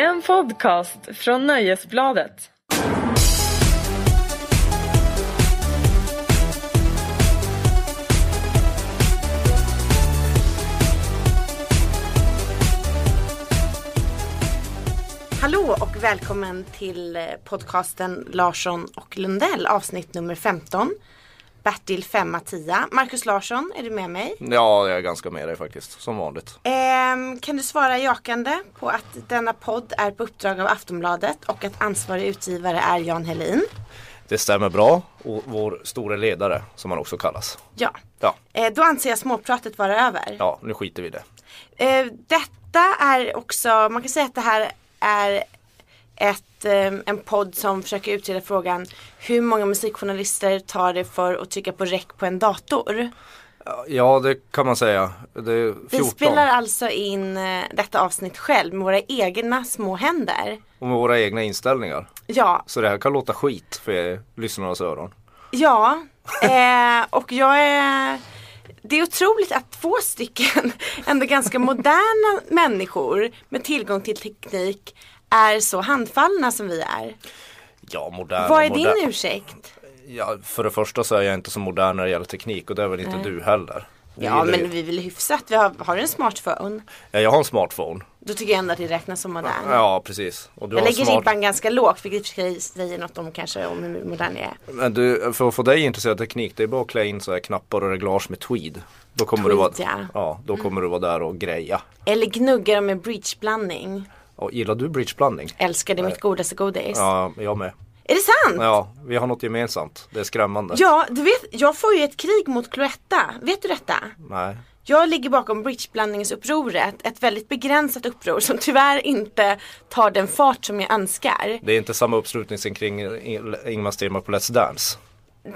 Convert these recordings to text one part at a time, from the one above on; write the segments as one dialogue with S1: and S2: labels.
S1: En podcast från Nöjesbladet.
S2: Hallå och välkommen till podcasten Larsson och Lundell avsnitt nummer 15. Bertil 5 10. Marcus Larsson, är du med mig?
S3: Ja, jag är ganska med dig faktiskt, som vanligt.
S2: Ehm, kan du svara jakande på att denna podd är på uppdrag av Aftonbladet och att ansvarig utgivare är Jan Helin?
S3: Det stämmer bra. Och vår store ledare, som han också kallas.
S2: Ja.
S3: Ja,
S2: Eh, då anser jag småpratet vara över.
S3: ja nu skiter vi i det.
S2: Eh, detta är också, man kan säga att det här är ett, eh, en podd som försöker utreda frågan hur många musikjournalister tar det för att trycka på räck på en dator?
S3: Ja, det kan man säga. Det är 14.
S2: Vi spelar alltså in eh, detta avsnitt själv med våra egna små händer.
S3: Och med våra egna inställningar.
S2: Ja,
S3: Så det här kan låta skit för er lyssnarnas öron.
S2: ja. Eh, och jag är det är otroligt att två stycken ändå ganska moderna människor med tillgång till teknik är så handfallna som vi är.
S3: Ja, modern
S2: Vad är
S3: och
S2: din
S3: modern.
S2: ursäkt?
S3: Ja, för det första så är jag inte så modern när det gäller teknik och det är väl inte
S2: Nej.
S3: du heller. Vi
S2: Ja
S3: gillar ju-
S2: men vi vill hyfsat, vi har, har du en smartphone?
S3: Ja, jag har en smartphone.
S2: Då tycker jag ändå att det räknas som modern.
S3: Ja, precis. Och du
S2: jag lägger
S3: smart...
S2: ribban ganska lågt vilket i och för sig säger något om kanske om hur modern jag är.
S3: Men du, för att få dig intresserad av teknik, det är bara att klä in så här knappar och reglage med tweed. Då kommer, du, vara,
S2: Tweed, ja.
S3: ja, då kommer du vara där och greja.
S2: Eller gnuggar dem med breachblandning.
S3: Och gillar du bridgeblandning?
S2: Älskar det mitt godaste godis.
S3: Ja, jag med.
S2: Är det sant?
S3: Ja, vi har något gemensamt. Det är skrämmande.
S2: Ja, du vet, jag får ju ett krig mot Cloetta. Vet du detta?
S3: Nej.
S2: Jag ligger bakom bridgeblandningsupproret, ett väldigt begränsat uppror som tyvärr inte tar den fart som jag önskar.
S3: Det är inte samma uppslutning som kring Ingmar Stenmark på Let's Dance.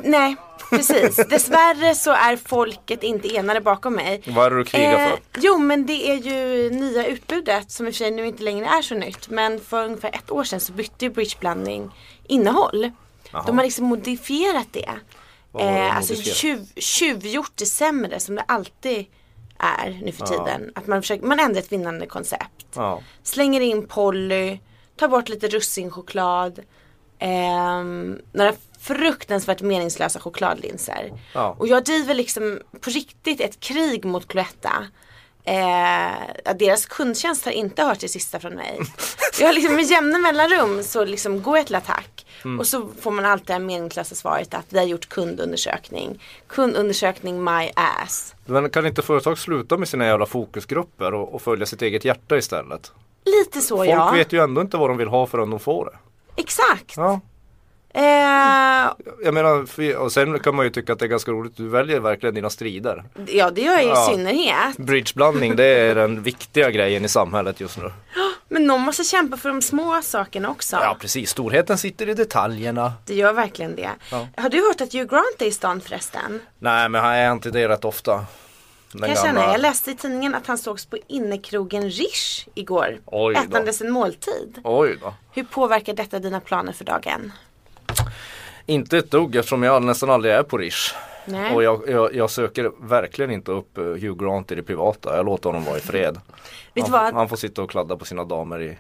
S2: Nej, precis. Dessvärre så är folket inte enade bakom mig.
S3: Vad är det du krigar
S2: Eh,
S3: för?
S2: jo men det är ju nya utbudet som i och för sig nu inte längre är så nytt. Men för ungefär ett år sedan så bytte ju bridgeblandning innehåll.
S3: Jaha.
S2: De har liksom modifierat det.
S3: Vad har de
S2: Eh, alltså tjuv, tjuvgjort det sämre som det alltid är nu för tiden. Att man, försöker, man ändrar ett vinnande koncept.
S3: Ja.
S2: Slänger in Polly, tar bort lite russinchoklad. ehm, några fruktansvärt meningslösa chokladlinser.
S3: Ja.
S2: Och jag driver liksom på riktigt ett krig mot Cloetta. Eh, deras kundtjänst har inte hört det sista från mig. Jag har liksom med jämna mellanrum så liksom går jag till attack.
S3: Mm.
S2: Och så får man alltid det meningslösa svaret att vi har gjort kundundersökning. Kundundersökning my ass.
S3: Men kan inte företag sluta med sina jävla fokusgrupper och, och följa sitt eget hjärta istället?
S2: Lite så
S3: Folk
S2: ja.
S3: vet ju ändå inte vad de vill ha förrän de får det.
S2: Exakt.
S3: Ja.
S2: Eh,
S3: Jag menar, och sen kan man ju tycka att det är ganska roligt. Du väljer verkligen dina strider.
S2: ja det gör jag i
S3: Ja.
S2: synnerhet.
S3: Bridgeblandning, det är den viktiga grejen i samhället just nu.
S2: Men någon måste kämpa för de små sakerna också.
S3: Ja, precis. Storheten sitter i detaljerna.
S2: Det gör verkligen det.
S3: Ja.
S2: Har du hört att Hugh Grant är i stan förresten?
S3: Nej, men han är inte det rätt ofta. Den
S2: Kan jag känna. Jag läste i tidningen att han sågs på innekrogen Rish igår.
S3: Oj då.
S2: Ätandes en måltid.
S3: Oj då.
S2: Hur påverkar detta dina planer för dagen?
S3: Inte ett dugg eftersom jag nästan aldrig är på Rish.
S2: Nej.
S3: Och jag, jag, jag söker verkligen inte upp eh, Hugh Grant i det privata. Jag låter honom vara i fred. Han, han får sitta och kladda på sina damer i,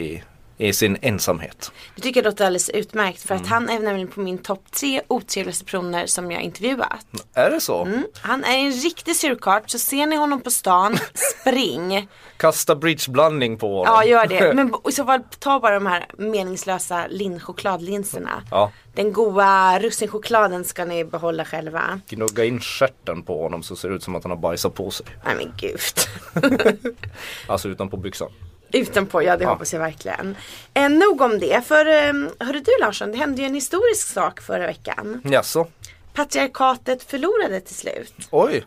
S3: i, i sin ensamhet.
S2: Det tycker jag låter alldeles utmärkt för
S3: Mm.
S2: att han är nämligen på min topp tre otrevligaste personer som jag intervjuat.
S3: Är det så?
S2: Mm. Han är en riktig surkart så ser ni honom på stan, spring.
S3: Kasta bridgeblandning på honom.
S2: Ja gör det. Men i så fall ta bara de här meningslösa lin chokladlinserna.
S3: Ja.
S2: Den goa russinchokladen ska ni behålla själva.
S3: Gnugga in stjärten på honom så ser det ut som att han har bajsat på sig.
S2: Nej men gud.
S3: Alltså utanpå byxan.
S2: Utanpå, ja det
S3: Ja.
S2: hoppas jag verkligen. Eh, nog om det, för eh, hörru du Larsson, det hände ju en historisk sak förra veckan.
S3: Jaså?
S2: Patriarkatet förlorade till slut.
S3: Oj.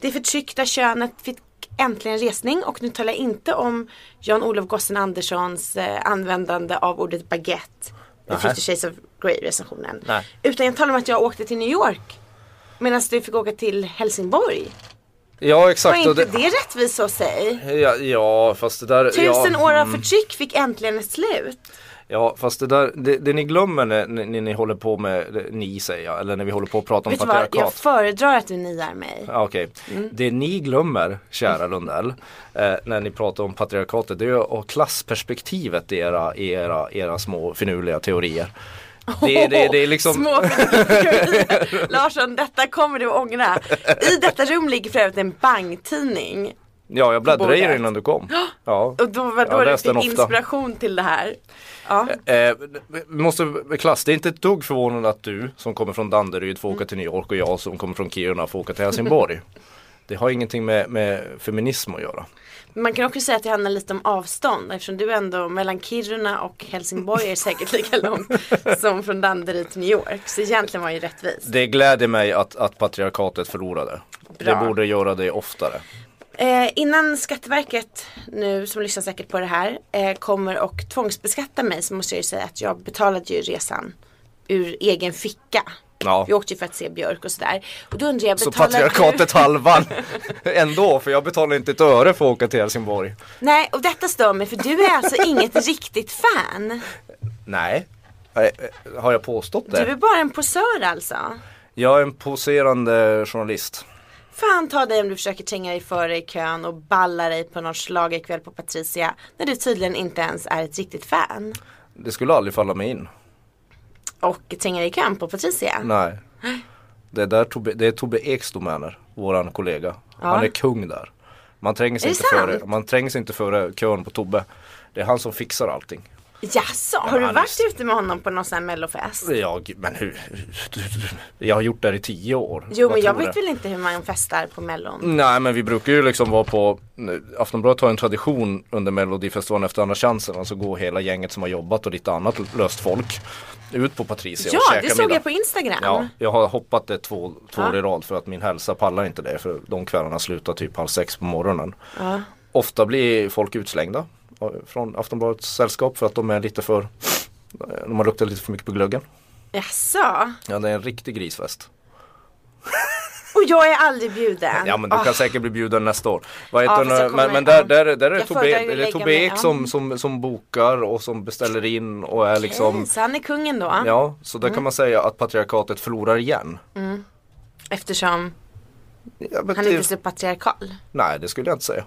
S2: Det förtryckta könet fick äntligen resning och nu talar jag inte om Jan-Olof Gossen Anderssons eh, användande av ordet baguette i. 50 Shades of Grey recensionen. Utan jag talar om att jag åkte till New York medan du fick åka till Helsingborg.
S3: Ja
S2: Var
S3: exakt.
S2: inte
S3: och det,
S2: det rättvist så säg?
S3: ja, ja fast det där.
S2: Tusen
S3: ja,
S2: år av
S3: mm.
S2: förtryck fick äntligen ett slut.
S3: Ja fast det där, det, det ni glömmer när, när ni håller på med, ni säger jag, eller när vi håller på att prata om
S2: Vet vad, jag
S3: patriarkat.
S2: föredrar att du niar mig.
S3: Okej, det ni glömmer kära Lundell eh, när ni pratar om patriarkatet det är ju klassperspektivet i era, i era, era små finurliga teorier. Det, det, det är liksom
S2: Små Larsson, detta kommer du ångra. I detta rum ligger för övrigt en bangtidning.
S3: Ja jag bläddrade i den innan du kom. Ja.
S2: Och då var då du fick inspiration till det här. Ja.
S3: Eh, vi måste, klass, det är inte ett dugg förvånande att du som kommer från Danderyd får åka till New York och jag som kommer från Kiruna får åka till Helsingborg. Det har ingenting med, med feminism att göra.
S2: Man kan också säga att det handlar lite om avstånd eftersom du ändå mellan Kiruna och Helsingborg är säkert lika långt som från Danderyd till New York. Så egentligen var ju rättvist.
S3: Det gläder mig att, att patriarkatet förlorade.
S2: Bra.
S3: Det borde göra det oftare.
S2: Eh, innan Skatteverket nu som lyssnar säkert på det här eh, kommer och tvångsbeskatta mig så måste jag ju säga att jag betalade ju resan ur egen ficka.
S3: Ja.
S2: Vi åkte ju för att se Björk och sådär. Och då undrar jag,
S3: Så patriarkatet
S2: du?
S3: halvan ändå för jag betalar inte ett öre för att åka till Helsingborg.
S2: Nej, och detta stör mig för du är alltså inget riktigt fan.
S3: Nej. Eh, eh, Har jag påstått
S2: Du är
S3: det?
S2: bara en posör alltså.
S3: Jag är en poserande journalist.
S2: Fan ta dig om du försöker tränga dig före i kön och balla dig på någon schlagerkväll på Patricia när du tydligen inte ens är ett riktigt fan.
S3: Det skulle aldrig falla mig in.
S2: Och tränga dig i kön på Patricia.
S3: Nej. Det, är där Tobbe, det är Tobbe Eks domäner, våran kollega. Han är kung där. Man före,
S2: sant?
S3: man trängs inte före kön på Tobbe. Det är han som fixar allting.
S2: Jaså, har du varit
S3: är-
S2: ute med honom på någon sån här mellofest?
S3: Jag, men hur? Jag har gjort det här i tio år.
S2: Jo
S3: Vad
S2: men jag vet
S3: du?
S2: väl inte hur man festar på mellon.
S3: Nej men vi brukar ju liksom vara på Aftonbladet har en tradition under Melodifestivalen efter andra chansen. Alltså gå hela gänget som har jobbat och lite annat löst folk ut på Patricia och
S2: Ja,
S3: käka
S2: det såg
S3: middag.
S2: jag på Instagram.
S3: Ja, jag har hoppat det två, två år
S2: Ja.
S3: i rad för att min hälsa pallar inte det. För de kvällarna slutar typ halv sex på morgonen. Ofta blir folk utslängda från Aftonbladets sällskap för att de är lite för de har luktat lite för mycket på glöggen.
S2: Jaså?
S3: Ja det är en riktig grisfest.
S2: Och jag är aldrig bjuden.
S3: Ja men du
S2: Ah,
S3: kan säkert bli bjuden nästa år. Vad
S2: Ja,
S3: heter
S2: jag kommer-
S3: men, men där,
S2: ja.
S3: där, där är Tobbe, det är Tobbe Ek
S2: ja.
S3: som, som, som bokar och som beställer in och är liksom
S2: okej, Så han är kungen då?
S3: Ja, så där
S2: Mm.
S3: kan man säga att patriarkatet förlorar igen.
S2: Eftersom
S3: Ja,
S2: han är inte så patriarkal.
S3: nej det skulle jag inte säga.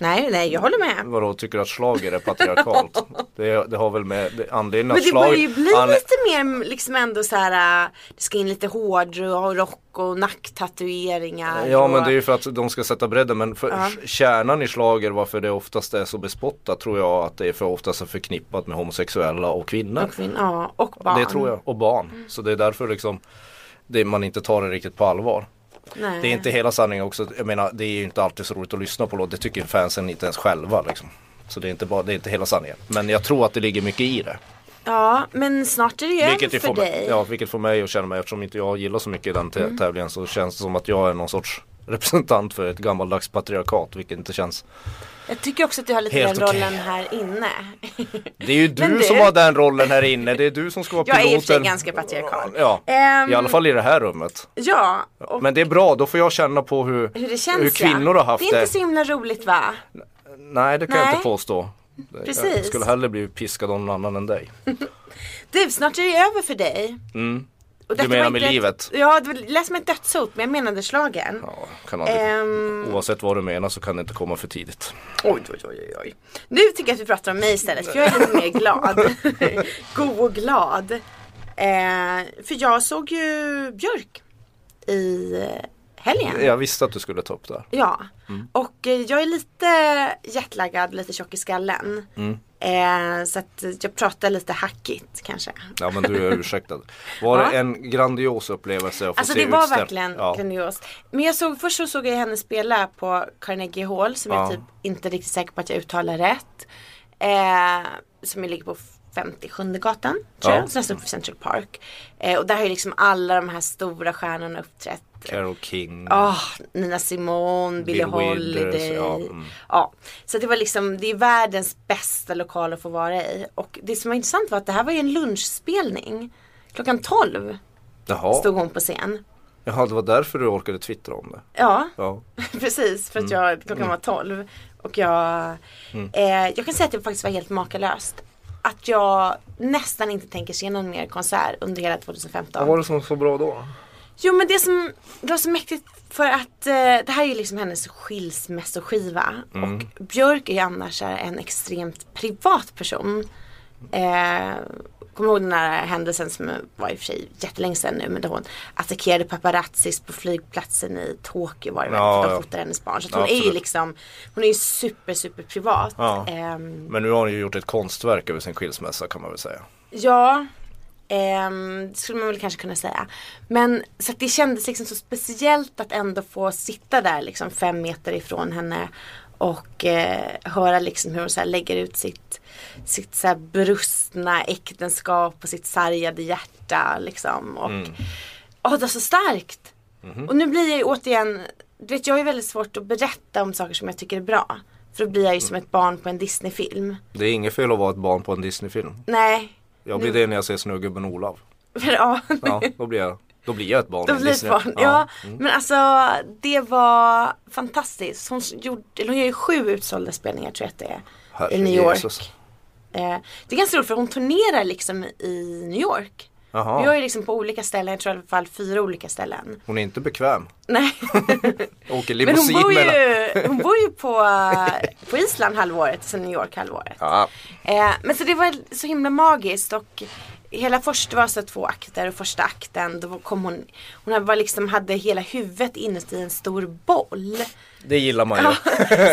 S2: Nej, nej, jag håller med.
S3: Vadå, tycker du att schlager är patriarkalt? det, det har väl med det, anledningen
S2: Men
S3: att
S2: det
S3: slag...
S2: börjar ju bli
S3: an-
S2: lite mer liksom ändå så här. äh, Det ska in lite hårdrock och nacktatueringar.
S3: Ja men
S2: och...
S3: det är ju för att de ska sätta bredden men för
S2: Ja.
S3: kärnan i slager varför det oftast är så bespottat tror jag att det är för oftast är förknippat med homosexuella och kvinnor.
S2: och kvinn- ja, och barn.
S3: Det tror jag, och barn. Så det är därför liksom det, man inte tar det riktigt på allvar.
S2: Nej.
S3: Det är inte hela sanningen också. Jag menar det är ju inte alltid så roligt att lyssna på låt. Det tycker fansen inte ens själva liksom. Så det är inte, bara, det är inte hela sanningen. Men jag tror att det ligger mycket i det.
S2: Ja, men snart är det ju över
S3: Vilket, ju
S2: för dig.
S3: mig, ja, vilket får mig att känna mig, eftersom inte jag gillar så mycket den
S2: Mm.
S3: tävlingen så känns det som att jag är någon sorts representant för ett gammaldags patriarkat. Vilket inte känns.
S2: Jag tycker också att du har lite
S3: Helt
S2: den rollen här inne.
S3: Det är ju du,
S2: du-
S3: som har den rollen här inne. Det är du som ska vara
S2: Jag är
S3: piloten.
S2: i och för sig ganska patriarkal.
S3: Ja,
S2: Ehm,
S3: i alla fall i det här rummet.
S2: Ja, och
S3: Men det är bra, då får jag känna på hur,
S2: hur det känns
S3: hur kvinnor
S2: ja.
S3: har haft
S2: Det är
S3: det.
S2: inte så himla roligt va?
S3: Nej, det kan jag
S2: Nej.
S3: inte påstå. Jag
S2: Precis.
S3: skulle hellre bli piskad av någon annan än dig.
S2: Du, snart är det över för dig.
S3: Mm.
S2: Och
S3: Du menar med
S2: ett-
S3: livet?
S2: Ja, det lät som ett dödshot men jag menade slagen.
S3: Ja, kan aldrig,
S2: Ehm,
S3: Oavsett vad du menar så kan det inte komma för tidigt.
S2: Oj, oj, oj, oj, oj. Nu tycker jag att vi pratar om mig istället för jag är lite mer glad. God och glad. Eh, för jag såg ju Björk i eh, helgen.
S3: Jag visste att du skulle ta upp det här.
S2: Ja,
S3: Mm.
S2: och eh, jag är lite jetlaggad, lite tjock i skallen.
S3: Mm.
S2: Eh, så att jag pratar lite hackigt kanske.
S3: Ja men du är ursäktad. Var
S2: Ja.
S3: det en grandios upplevelse att få
S2: Alltså
S3: se
S2: det var
S3: utställ-
S2: verkligen
S3: ja.
S2: grandiost. Men jag såg, först så såg jag henne spela på Carnegie Hall som
S3: Ja.
S2: jag typ inte riktigt säker på att jag uttalar rätt. Eh, som ligger på 57 gatan tror
S3: Ja.
S2: jag, så nästan på Central Park. Eh, och där har ju liksom alla de här stora stjärnorna uppträtt.
S3: Carole King.
S2: Ah, Nina Simone, Billie
S3: Bill
S2: Holiday.
S3: ja,
S2: Ja,
S3: mm.
S2: Så det var liksom, det är världens bästa lokal att få vara i. Och det som var intressant var att det här var ju en lunchspelning. Klockan 12
S3: Jaha.
S2: stod hon på scen.
S3: Jaha, det var därför du orkade twittra om det.
S2: Ja,
S3: Ja.
S2: precis. För att jag, klockan var 12. Och jag, eh, jag kan säga att det faktiskt var helt makalöst. att jag nästan inte tänker se någon mer konsert under hela 2015.
S3: Vad var det som var så bra då?
S2: Jo men det som det var så mäktigt för att eh, det här är ju liksom hennes skilsmässoskiva. Och Björk är ju annars en extremt privat person. Eh, Kommer ihåg den här händelsen som var i och för sig jättelänge sedan nu men då hon attackerade paparazzis på flygplatsen i Tokyo var det väl.
S3: Ja,
S2: för de
S3: ja.
S2: fotade hennes barn. Så hon är ju
S3: absolut.
S2: liksom Hon är ju super super privat.
S3: Ja.
S2: Ehm,
S3: Men nu har hon ju gjort ett konstverk över sin skilsmässa kan man väl säga.
S2: Ja, ehm, det skulle man väl kanske kunna säga. Men så det kändes liksom så speciellt att ändå få sitta där liksom fem meter ifrån henne och eh, höra liksom hur hon så lägger ut sitt, sitt så brustna äktenskap och sitt sargade hjärta liksom. Och, Åh, det var så starkt. Och nu blir jag ju återigen, du vet jag har ju väldigt svårt att berätta om saker som jag tycker är bra. För då blir jag ju som ett barn på en Disneyfilm.
S3: Det är inget fel att vara ett barn på en Disneyfilm.
S2: Nej.
S3: Jag blir det när jag ser Snögubben Olav.
S2: Ja.
S3: Ja, då blir jag, då blir jag ett barn. en
S2: blir
S3: Disney.
S2: barn. Ja, men alltså det var fantastiskt. Hon, gjorde, hon gör ju sju utsålda spelningar tror jag att det är.
S3: Herre
S2: I New York.
S3: Jesus.
S2: Eh, det är ganska roligt för hon turnerar liksom i New York. Vi gör ju liksom på olika ställen, jag tror i alla fall fyra olika ställen.
S3: Hon är inte bekväm.
S2: Nej,
S3: Åker
S2: men hon
S3: limousin
S2: bor
S3: mellan.
S2: ju, hon bor ju på, eh, på Island halvåret, sen New York halvåret.
S3: Ja,
S2: Eh, men så det var så himla magiskt och hela första var så två akter och första akten då kom hon, hon var liksom, hade hela huvudet inuti en stor boll.
S3: det gillar man ju.
S2: Ja,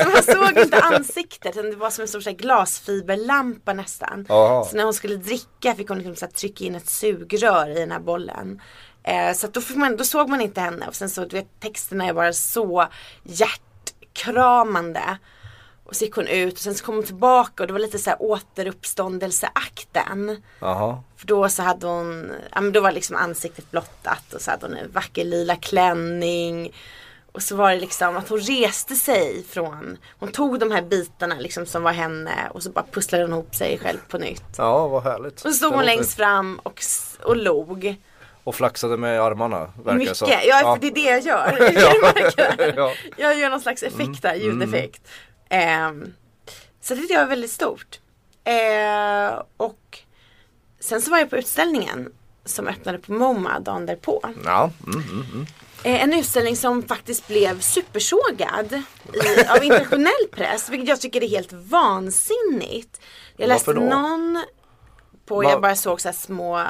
S2: så man såg inte ansiktet det var som en stor så här, glasfiberlampa nästan.
S3: Jaha.
S2: Så när hon skulle dricka fick hon liksom, så här, trycka in ett sugrör i den här bollen. Eh, så då, man, då såg man inte henne och sen så du vet texterna är bara så hjärtkramande. Och så gick hon ut och sen så kom hon tillbaka och det var lite så här återuppståndelseakten.
S3: Jaha.
S2: För då så hade hon, ja men då var liksom ansiktet blottat och så hade hon en vacker lila klänning. Och så var det liksom att hon reste sig från, hon tog de här bitarna liksom som var henne och så bara pusslade hon ihop sig själv på nytt.
S3: Ja, vad härligt.
S2: Och så stod hon längst fram och, och log.
S3: Och flaxade med armarna, verkar
S2: Mycket,
S3: som.
S2: ja, för det är det jag gör.
S3: Ja.
S2: Jag gör någon slags effekt där, ljudeffekt. Ehm, så det tyckte jag var väldigt stort. Eh, och sen så var jag på utställningen som öppnade på MoMA dagen därpå.
S3: Ja, mm, mm, mm.
S2: Eh, en utställning som faktiskt blev supersågad i, av internationell press. Vilket jag tycker är helt vansinnigt. Jag läste någon på,
S3: Va-
S2: jag bara såg så här små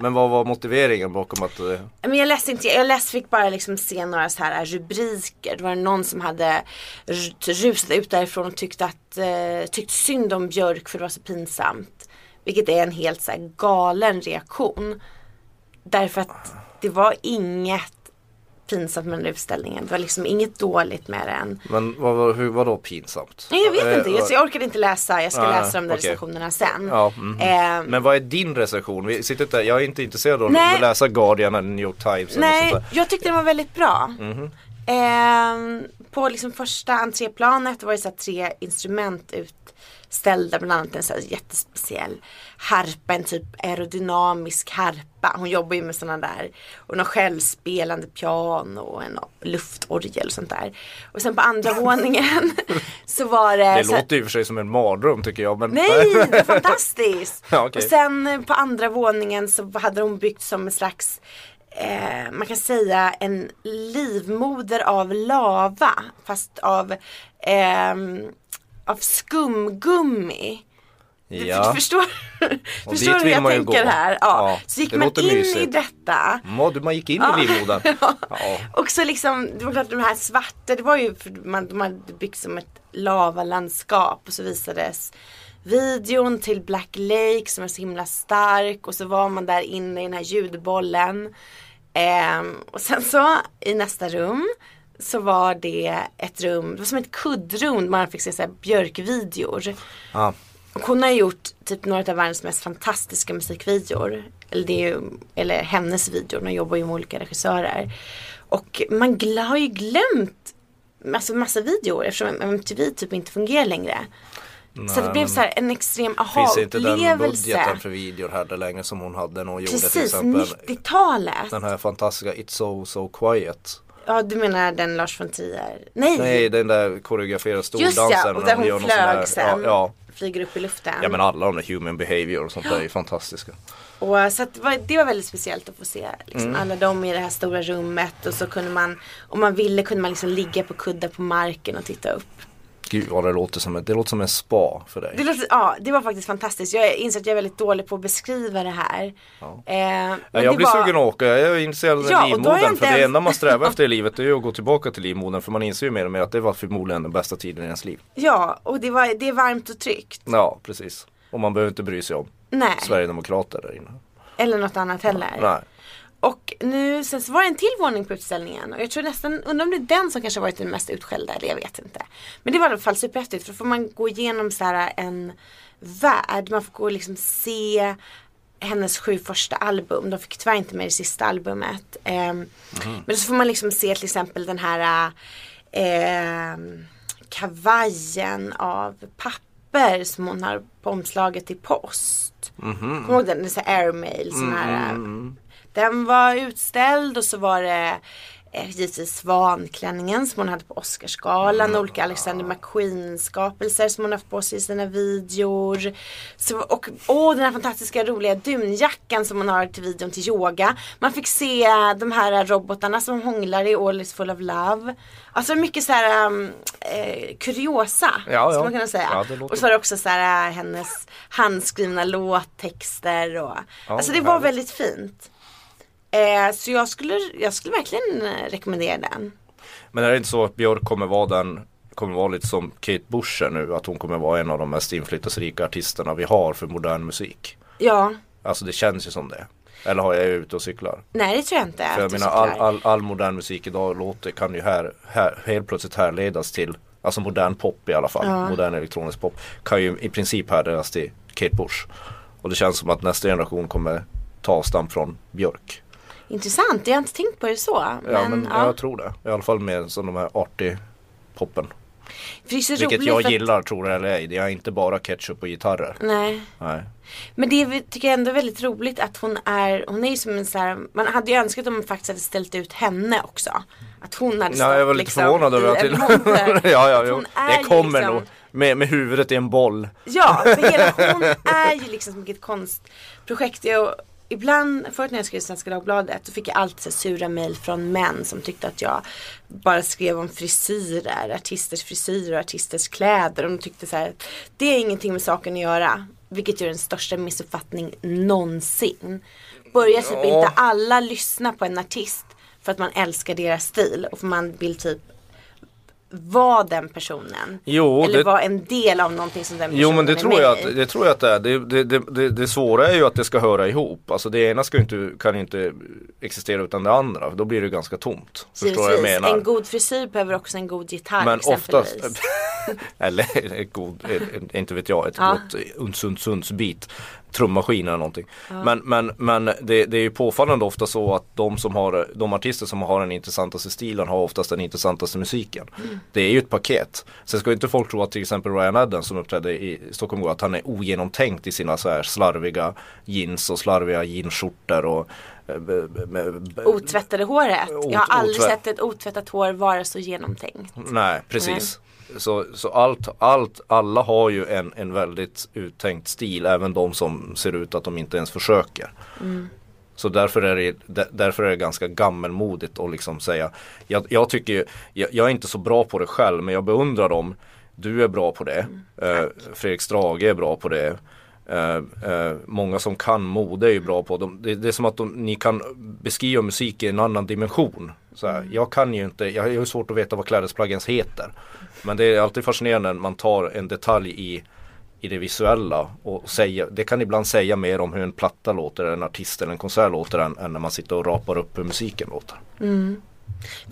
S3: Men vad var motiveringen bakom att eh,
S2: Men jag läste inte, jag läste, fick bara liksom se några så här rubriker. Det var någon som hade r- rusat ut därifrån och tyckte att, eh, tyckte synd om Björk för det var så pinsamt. Vilket är en helt så här galen reaktion. Därför att det var inget pinsamt med den här utställningen. Det var liksom inget dåligt med den.
S3: Men vad, hur, vad då pinsamt?
S2: Nej jag vet
S3: Eh,
S2: inte, jag, jag orkade inte läsa. Jag ska
S3: Ah,
S2: läsa de där
S3: okej.
S2: recensionerna sen.
S3: Ja, mhm.
S2: Eh,
S3: Men vad är din recension? Vi sitter inte, jag är inte intresserad av
S2: Nej.
S3: att läsa Guardian eller New York Times
S2: Nej,
S3: där.
S2: jag tyckte den var väldigt bra.
S3: Mhm.
S2: Ehm, på liksom första entréplanet var det så tre instrument utställda. Bland annat en så jättespeciell harpa, en typ aerodynamisk harpa. Hon jobbar ju med sådana där. Och någon självspelande piano och en luftorgel och sånt där. Och sen på andra våningen så var det,
S3: Det
S2: så
S3: låter ju för sig som en mardröm tycker jag. Men
S2: Nej, det var fantastiskt!
S3: Ja, okej.
S2: Och sen eh, på andra våningen så hade de byggt som en slags eh, man kan säga en livmoder av lava fast av, ehm, av skumgummi. Du
S3: ja.
S2: förstår,
S3: Och
S2: förstår
S3: dit vill
S2: jag
S3: man ju
S2: tänker
S3: gå.
S2: här? Ja.
S3: Ja,
S2: Så gick man in i
S3: mysigt.
S2: detta
S3: Ja, du, man gick in
S2: Ja.
S3: i livmodern.
S2: Ja.
S3: Ja.
S2: och så liksom, det var klart de här svarta, det var ju för man, de hade byggt som ett lavalandskap och så visades videon till Black Lake som är så himla stark och så var man där inne i den här ljudbollen. Ehm, och sen så i nästa rum så var det ett rum, det var som ett kuddrum man fick se så här björkvideor.
S3: Ja.
S2: Och hon har gjort typ några av världens mest fantastiska musikvideor. Eller, det är ju, eller hennes videor, hon jobbar ju med olika regissörer. Och man gl- har ju glömt massa, massa videor eftersom MTV typ inte fungerar längre. så det blev så här en extrem
S3: Finns inte den
S2: aha-upplevelse.
S3: budgeten för videor heller längre som hon hade när hon gjorde till
S2: Precis,
S3: exempel
S2: 90-talet.
S3: den här fantastiska It's so so quiet.
S2: Ja du menar den Lars von Trier? Nej!
S3: Nej den där koreograferade
S2: Just
S3: stordansen.
S2: ja, och där hon flög sen.
S3: Ja, ja
S2: flyger upp i luften.
S3: Ja men alla de där human behavior och sånt där är fantastiska.
S2: Och, så att det, var, det var väldigt speciellt att få se liksom,
S3: Mm.
S2: alla dem i det här stora rummet och så kunde man, om man ville kunde man liksom ligga på kuddar på marken och titta upp.
S3: Gud vad det låter som, ett- det låter som en spa för dig.
S2: Det, låter, ja, det var faktiskt fantastiskt. Jag inser att jag är väldigt dålig på att beskriva det här.
S3: Ja.
S2: Eh,
S3: Ja, jag
S2: det
S3: blir
S2: var-
S3: sugen att åka, jag är intresserad av
S2: Ja,
S3: livmodern. För det
S2: ens-
S3: enda man strävar efter i livet det är att gå tillbaka till livmodern. För man inser ju mer och mer att det var förmodligen den bästa tiden i ens liv.
S2: Ja, och det, var, det är varmt och tryggt.
S3: Ja, precis. Och man behöver inte bry sig om
S2: Nej,
S3: Sverigedemokrater där inne.
S2: eller något annat heller.
S3: Nej.
S2: Och nu, sen så var det en till våning på utställningen och jag tror nästan, undrar om det är den som kanske varit den mest utskällda, eller jag vet inte. Men det var i alla fall superhäftigt för då får man gå igenom så här en värld, man får gå och liksom se hennes sju första album. De fick tyvärr inte med det sista albumet. Ehm, Men så får man liksom se till exempel den här ehm, kavajen av papper som hon har på omslaget till post. Kommer du ihåg den? Det är så airmail, sån här den var utställd och så var det eh, givetvis Svanklänningen som hon hade på Oscarsgalan. Olika Alexander McQueen skapelser som hon haft på sig i sina videor. Så, och åh, den här fantastiska roliga dunjackan som hon har till videon till yoga. Man fick se de här robotarna som hånglar i All is full of love. Alltså mycket så här um, eh, kuriosa.
S3: Ja, ja.
S2: man kunna säga.
S3: Ja,
S2: och så var det också så här, äh, hennes handskrivna låttexter. Och, alltså det var
S3: härligt.
S2: väldigt fint. Eh, så jag skulle, jag skulle verkligen eh, rekommendera den.
S3: Men är det inte så att Björk kommer vara den kommer vara lite som Kate Bush är nu, att hon kommer vara en av de mest inflytelserika artisterna vi har för modern musik.
S2: Ja,
S3: Alltså det känns ju som det. Eller har jag är ute och cyklar?
S2: nej det tror jag inte.
S3: För jag menar all, all, all modern musik idag låter, kan ju här, här, helt plötsligt härledas till Alltså modern pop i alla fall,
S2: Ja.
S3: modern elektronisk pop Kan ju i princip härledas till Kate Bush Och det känns som att nästa generation kommer ta avstamp från Björk
S2: Intressant, jag har inte tänkt på det så. Men,
S3: Ja men
S2: ja.
S3: jag tror det, i alla fall med som de här arty poppen Vilket jag
S2: att-
S3: gillar tror det eller ej, det är inte bara ketchup och gitarrer
S2: Nej.
S3: Nej
S2: Men det tycker jag ändå är väldigt roligt att hon är, hon är ju som en så här, man hade ju önskat om man faktiskt hade ställt ut henne också. Att hon hade
S3: Ja, jag var lite
S2: liksom
S3: förvånad över att till... ja, ja, jo. Det kommer
S2: liksom-
S3: nog med, med huvudet i en boll
S2: Ja, för hela hon är ju liksom som ett konstprojekt. Jag, ibland, förut när jag skrev Svenska Dagbladet så fick jag alltid så sura mejl från män som tyckte att jag bara skrev om frisyrer, artisters frisyrer och artisters kläder. Och de tyckte så här, det är ingenting med saken att göra. Vilket är den största missuppfattning någonsin. Börjar typ
S3: Ja.
S2: inte alla lyssna på en artist för att man älskar deras stil och för man vill typ vara den personen.
S3: Jo,
S2: Eller
S3: det-
S2: vara en del av någonting som den personen
S3: Jo men det
S2: är
S3: tror, jag att, det tror jag att det är. Det, det, det, det, svåra är ju att det ska höra ihop. Alltså det ena ska inte, kan inte existera utan det andra. Då blir det ganska tomt. Förstår vad jag menar?
S2: En god frisyr behöver också en god gitarr
S3: Men
S2: exempelvis.
S3: oftast, eller ett god, inte vet jag, ett
S2: Ja.
S3: gott Undsundsundsbit trummaskin eller någonting. Men, men, men det, det är ju påfallande ofta så att de som har, de artister som har den intressantaste stilen har oftast den intressantaste musiken.
S2: Mm.
S3: Det är ju ett paket. Sen ska inte folk tro att till exempel Ryan Adams som uppträdde i Stockholm igår, att han är ogenomtänkt i sina så här slarviga jeans och slarviga jeansskjortor och eh,
S2: Otvättade håret. Jag har aldrig sett ett otvättat hår vara så genomtänkt.
S3: Nej, precis. Så, så allt, allt, alla har ju en, en väldigt uttänkt stil, även de som ser ut att de inte ens försöker. Så därför är, det, där- därför är det ganska gammelmodigt att liksom säga Jag, jag tycker, ju- jag, jag är inte så bra på det själv men jag beundrar dem Du är bra på det eh, Fredrik Strage är bra på det eh, eh, Många som kan mode är ju bra på dem. Det, det är som att de, ni kan beskriva musik i en annan dimension. Så här, Jag kan ju inte, jag har ju svårt att veta vad klädesplagg ens heter. Men det är alltid fascinerande när man tar en detalj i i det visuella och säga, det kan ibland säga mer om hur en platta låter, en artist eller en konsert låter än, än när man sitter och rapar upp hur musiken låter.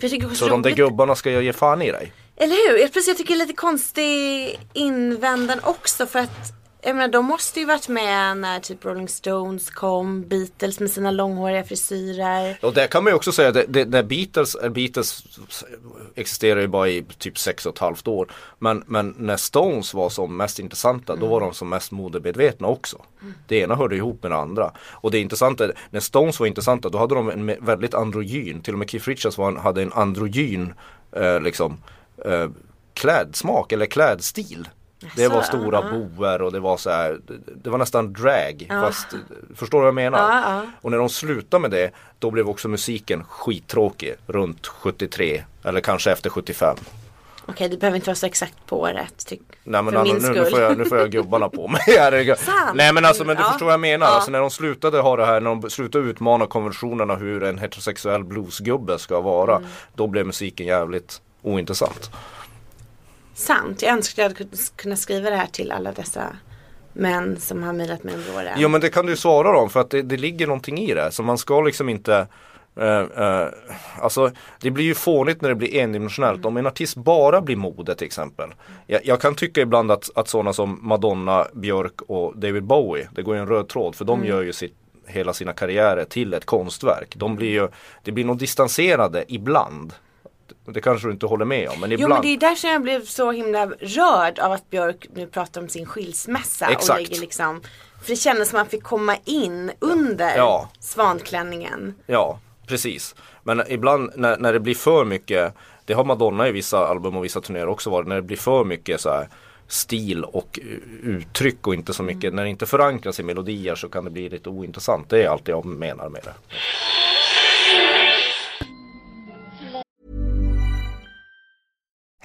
S2: Är
S3: Så de där gubbarna ska jag ge fan i dig.
S2: Eller hur? Jag, precis, jag tycker det är lite konstig invändan också för att jag menar, de måste ju varit med när typ Rolling Stones kom, Beatles med sina långhåriga frisyrer.
S3: Och där kan man ju också säga att det, det, när Beatles, Beatles existerar ju bara i typ sex och ett halvt år. Men, men när Stones var som mest intressanta då var de som mest modemedvetna också. Det ena hörde ihop med det andra. Och det intressanta är, när Stones var intressanta då hade de en väldigt androgyn, till och med Keith Richards var, hade en androgyn eh, liksom, eh, klädsmak eller klädstil. Det var stora
S2: ja.
S3: boer och det var så här, det- var nästan drag. Fast, förstår du vad jag menar?
S2: Ja, ja.
S3: Och när de slutade med det, då blev också musiken skittråkig runt 73 eller kanske efter 75.
S2: Okej, det behöver inte vara så exakt på året. Tyck,
S3: Nej men
S2: för
S3: alltså, nu, nu, får jag, nu får jag gubbarna på mig. Nej men alltså men du
S2: Ja.
S3: förstår vad jag menar.
S2: Ja.
S3: Alltså, när de slutade ha det här, när de slutade utmana konventionerna hur en heterosexuell bluesgubbe ska vara.
S2: Mm.
S3: Då blev musiken jävligt ointressant.
S2: Sant, jag önskar jag hade kunnat skriva det här till alla dessa män som har mejlat mig under åren.
S3: Jo men det kan du svara dem för att det, det ligger någonting i det. Så man ska liksom inte eh, eh, Alltså det blir ju fånigt när det blir endimensionellt. Om en artist bara blir mode till exempel. Jag, jag kan tycka ibland att, att sådana som Madonna, Björk och David Bowie. Det går ju en röd tråd för de gör ju sitt, hela sina karriärer till ett konstverk. De blir ju, det blir nog distanserade ibland. Det kanske du inte håller med om men
S2: Jo
S3: ibland.
S2: men det är därför jag blev så himla rörd av att Björk nu pratar om sin skilsmässa.
S3: Exakt.
S2: Och lägger liksom, för det kändes som att man fick komma in under
S3: Ja.
S2: svanklänningen.
S3: Ja, precis. Men ibland när, när det blir för mycket, det har Madonna i vissa album och vissa turnéer också varit, när det blir för mycket så här stil och uttryck och inte så mycket, när det inte förankras i melodier så kan det bli lite ointressant. Det är allt jag menar med det.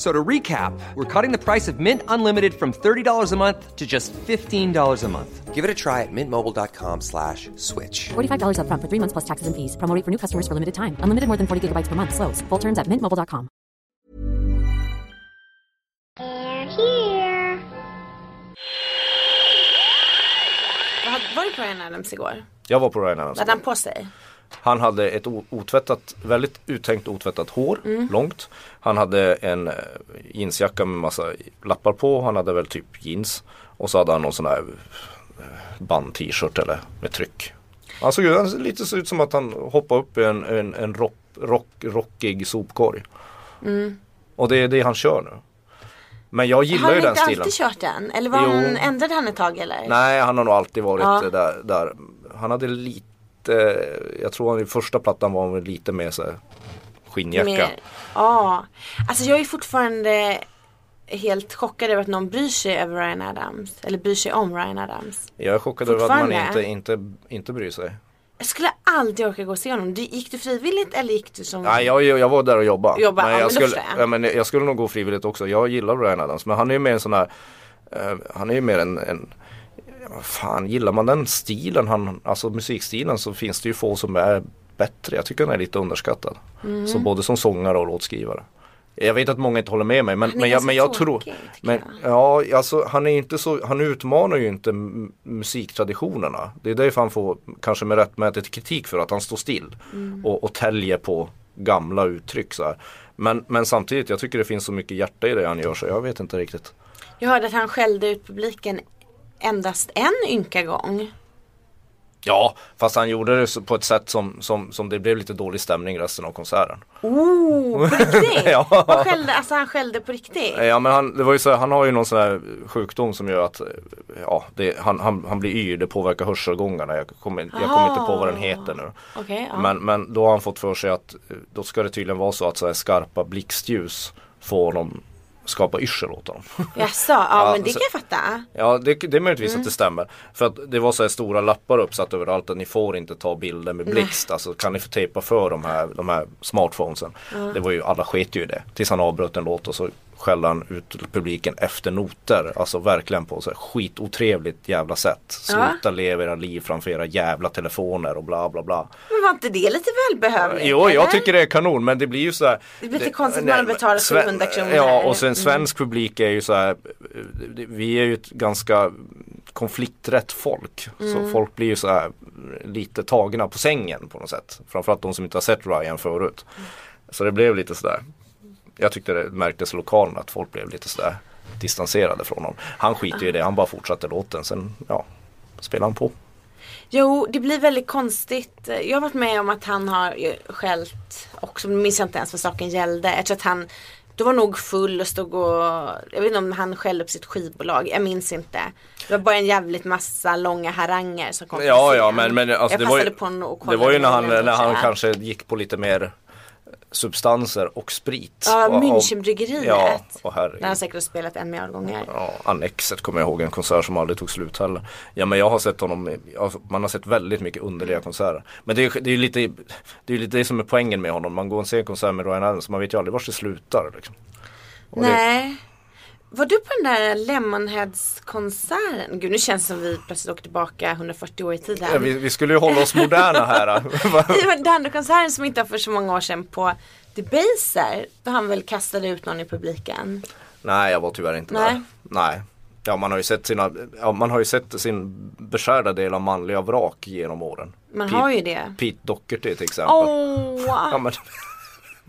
S4: F- So to recap, we're cutting the price of Mint Unlimited from $30 a month to just $15 a month. Give it a try at mintmobile.com slash switch.
S5: $45 upfront for three months plus taxes and fees. Promo rate for new customers for limited time. Unlimited more than 40 gigabytes per month. Slows. Full terms at mintmobile.com.
S6: They're here.
S2: Var, var du på Ryan Adams igår?
S3: Jag var på Ryan Adams.
S2: Vad hade han på sig?
S3: Han hade ett otvättat, väldigt uttänkt otvättat hår, långt. Han hade en eh, jeansjacka med massa lappar på. Han hade väl typ jeans. Och så hade han någon sån här eh, band-t-shirt eller med tryck. Han såg han lite så ut som att han hoppade upp i en, en, en rock, rock, rockig sopkorg. Och det är det han kör nu. Men jag gillar
S2: Har
S3: ju
S2: han
S3: den
S2: inte
S3: stilen.
S2: alltid kört den? Eller var
S3: Jo.
S2: han, ändrade han ett tag eller?
S3: Nej, han har nog alltid varit
S2: Ja.
S3: där, där. Han hade lite, jag tror han i första plattan var väl lite mer så här skinnjacka.
S2: Mer- Ja. Alltså jag är fortfarande helt chockad över att någon bryr sig över Ryan Adams. Eller bryr sig om Ryan Adams.
S3: Jag är chockad över att man inte, inte, inte bryr sig.
S2: Jag skulle aldrig orka gå och se honom. Du- Gick du frivilligt eller gick du som...
S3: Nej, jag, jag var där och jobbade.
S2: Jobba,
S3: men
S2: ja,
S3: jag,
S2: men
S3: skulle,
S2: jag.
S3: ja, men jag skulle nog gå frivilligt också. Jag gillar Ryan Adams. Men han är ju mer en sån här eh, Han är ju mer en, en fan, gillar man den stilen, han, alltså musikstilen så finns det ju få som är bättre. Jag tycker han är lite underskattad.
S2: Mm.
S3: Så både som sångare och låtskrivare. Jag vet att många inte håller med mig men, men, jag, men jag tror men, Ja, alltså han är inte så, han utmanar ju inte musiktraditionerna. Det är därför han får kanske med rättmätigt kritik för att han står still
S2: Mm.
S3: och, och täljer på gamla uttryck så här. Men, men samtidigt, jag tycker det finns så mycket hjärta i det han gör så jag vet inte riktigt.
S2: Jag hörde att han skällde ut publiken endast en ynka gång.
S3: Ja, fast han gjorde det på ett sätt som, som, som det blev lite dålig stämning resten av konserten.
S2: Oh, på riktigt?
S3: Ja.
S2: Skällde, alltså han skällde på riktigt?
S3: Ja men han, det var ju så, han har ju någon sån här sjukdom som gör att ja, det, han, han, han blir yr, det påverkar hörselgångarna. Jag kommer, jag kommer inte på vad den heter nu.
S2: Okej, ja.
S3: Men, men då har han fått för sig att eh, då ska det tydligen vara så att så här skarpa blixtljus får honom skapa yrsel åt honom.
S2: Jaså, ja,
S3: Ja,
S2: men det
S3: så-
S2: kan jag fatta.
S3: Ja det, det är möjligtvis
S2: Mm.
S3: att det stämmer. För att det var så här stora lappar uppsatt överallt att ni får inte ta bilder med blixt. Alltså kan ni få tejpa för de här, de här smartphonesen. Det var ju, alla sket ju i det. Tills han avbröt en låt och så skällde han ut publiken efter noter. Alltså verkligen på så här skitotrevligt jävla sätt. Sluta leva era liv framför era jävla telefoner och bla bla bla.
S2: Men var inte det lite välbehövligt?
S3: Jo, jag
S2: eller?
S3: tycker det är kanon men det blir ju så här
S2: Det blir lite konstigt när man betalar
S3: Sve-
S2: 700 kronor.
S3: Ja, och sen
S2: Mm.
S3: svensk publik är ju så här Vi är ju ett ganska konflikträtt folk.
S2: Mm.
S3: Så folk blir ju så här lite tagna på sängen på något sätt. Framförallt de som inte har sett Ryan förut. Så det blev lite sådär Jag tyckte det märktes i lokalen att folk blev lite sådär distanserade från honom. Han skiter ju i det, han bara fortsatte låten. Sen ja, spelade han på.
S2: Jo, det blir väldigt konstigt. Jag har varit med om att han har skällt också, nu minns jag inte ens vad saken gällde. Tror att han Då var nog full och stod och, jag vet inte om han skällde upp sitt skivbolag, jag minns inte. Det var bara en jävligt massa långa haranger som kom på
S3: Ja, ja, men, men alltså,
S2: jag
S3: det var ju,
S2: på och
S3: det var ju när
S2: på
S3: han, när han kanske gick på lite mer substanser och sprit.
S2: Ja, Münchenbryggeriet.
S3: Ja, och
S2: Där har han
S3: herregud.
S2: säkert spelat en miljard gånger.
S3: Ja, Annexet kommer jag ihåg, en konsert som aldrig tog slut heller. Ja men jag har sett honom, man har sett väldigt mycket underliga konserter. Men det är ju det är ju lite, det är lite det som är poängen med honom. Man går och ser en konsert med Ryan Adams, man vet ju aldrig var det slutar. Liksom. Och det-
S2: Nej. Var du på den där Lemonheads-konserten? Gud nu känns det som vi plötsligt åker tillbaka 140 år i tiden.
S3: Ja, vi, vi skulle ju hålla oss moderna här.
S2: Det var den andra konserten som inte var för så många år sedan på Debaser. Då han väl kastade ut någon i publiken.
S3: Nej jag var tyvärr inte
S2: Nej.
S3: där. Nej. Ja man har ju sett sina, ja, man har ju sett sin beskärda del av manliga vrak genom åren.
S2: Man
S3: Pete-
S2: har ju det.
S3: Pete Doherty till exempel.
S2: Åh!
S3: Ja, men,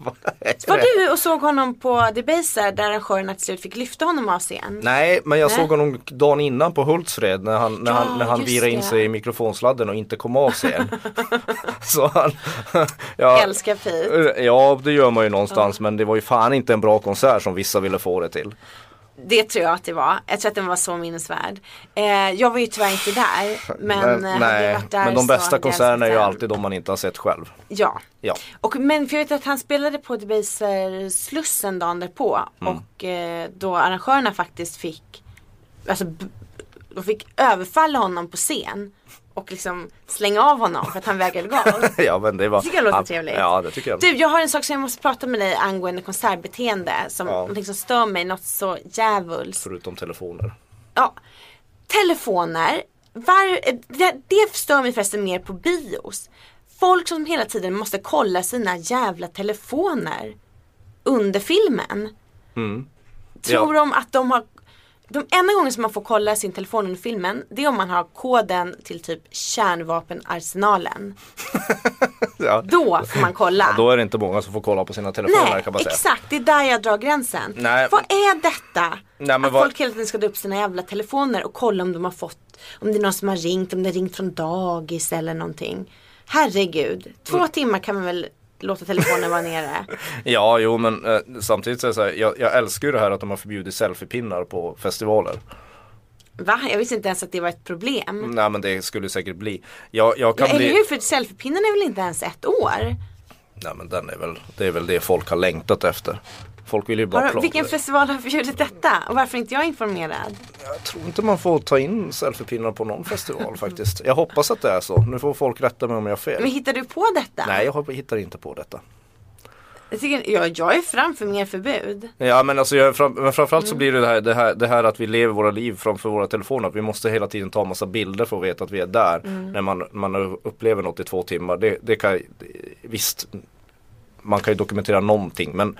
S2: Var du och såg honom på Debaser där arrangörerna till slut fick lyfta honom av scen?
S3: Nej men jag
S2: Nej.
S3: såg honom dagen innan på Hultsfred när han, när
S2: Ja,
S3: han, när han virade in sig i mikrofonsladden och inte kom av scen. Så han, ja,
S2: Älskar Pete.
S3: ja det gör man ju någonstans men det var ju fan inte en bra konsert som vissa ville få det till.
S2: Det tror jag att det var. Jag tror att den var så minnesvärd. Eh, jag var ju tyvärr inte där. Men, eh, jag varit där
S3: men de bästa konserterna är ju alltid de man inte har sett själv.
S2: Ja.
S3: Ja.
S2: Och, men för jag vet att han spelade på Debaser Slussen dagen därpå.
S3: Mm.
S2: Och eh, då arrangörerna faktiskt fick Alltså de fick överfalla honom på scen. Och liksom slänga av honom för att han vägrade gå
S3: ja men det var
S2: tycker jag låter
S3: ja,
S2: trevligt.
S3: Ja det tycker jag.
S2: Du, jag har en sak som jag måste prata med dig angående konsertbeteende. Som
S3: Ja.
S2: någonting som stör mig något så djävulskt.
S3: Förutom telefoner.
S2: Ja, telefoner. Var, det, det stör mig förresten mer på bios. Folk som hela tiden måste kolla sina jävla telefoner under filmen. Tror
S3: Ja.
S2: de att de har de enda gången som man får kolla sin telefon under filmen det är om man har koden till typ kärnvapenarsenalen.
S3: Ja.
S2: Då får man kolla.
S3: Då är det inte många som får kolla på sina telefoner
S2: Nej,
S3: kan man säga.
S2: exakt. Det är där jag drar gränsen.
S3: Nej.
S2: Vad är detta?
S3: Nej, men
S2: att
S3: vad-
S2: folk hela tiden ska dra upp sina jävla telefoner och kolla om de har fått, om det är någon som har ringt, om det har ringt från dagis eller någonting. Herregud, två
S3: Mm.
S2: timmar kan man väl låta telefonen vara nere.
S3: Ja, jo men eh, samtidigt så är det så här, jag, jag älskar ju det här att de har förbjudit selfiepinnar på festivaler.
S2: Va? Jag visste inte ens att det var ett problem.
S3: Nej men det skulle säkert bli. Jag, jag kan
S2: Eller
S3: bli...
S2: hur? För selfiepinnen är väl inte ens ett år?
S3: Nej men den är väl, det är väl det folk har längtat efter. Folk vill ju bara
S2: Har, vilken festival har förbjudit detta? Och varför är inte jag informerad?
S3: Jag tror inte man får ta in selfiepinnar på någon festival faktiskt. Jag hoppas att det är så. Nu får folk rätta mig om jag har fel.
S2: Men hittar du på detta?
S3: Nej jag hittar inte på detta.
S2: Jag, tycker, jag, jag är fram för mer förbud.
S3: Ja men alltså jag, fram, men framförallt så blir det det här, det, här, det här att vi lever våra liv framför våra telefoner. Att vi måste hela tiden ta massa bilder för att veta att vi är där. När man, man upplever något i två timmar. Det, det kan, visst, man kan ju dokumentera någonting men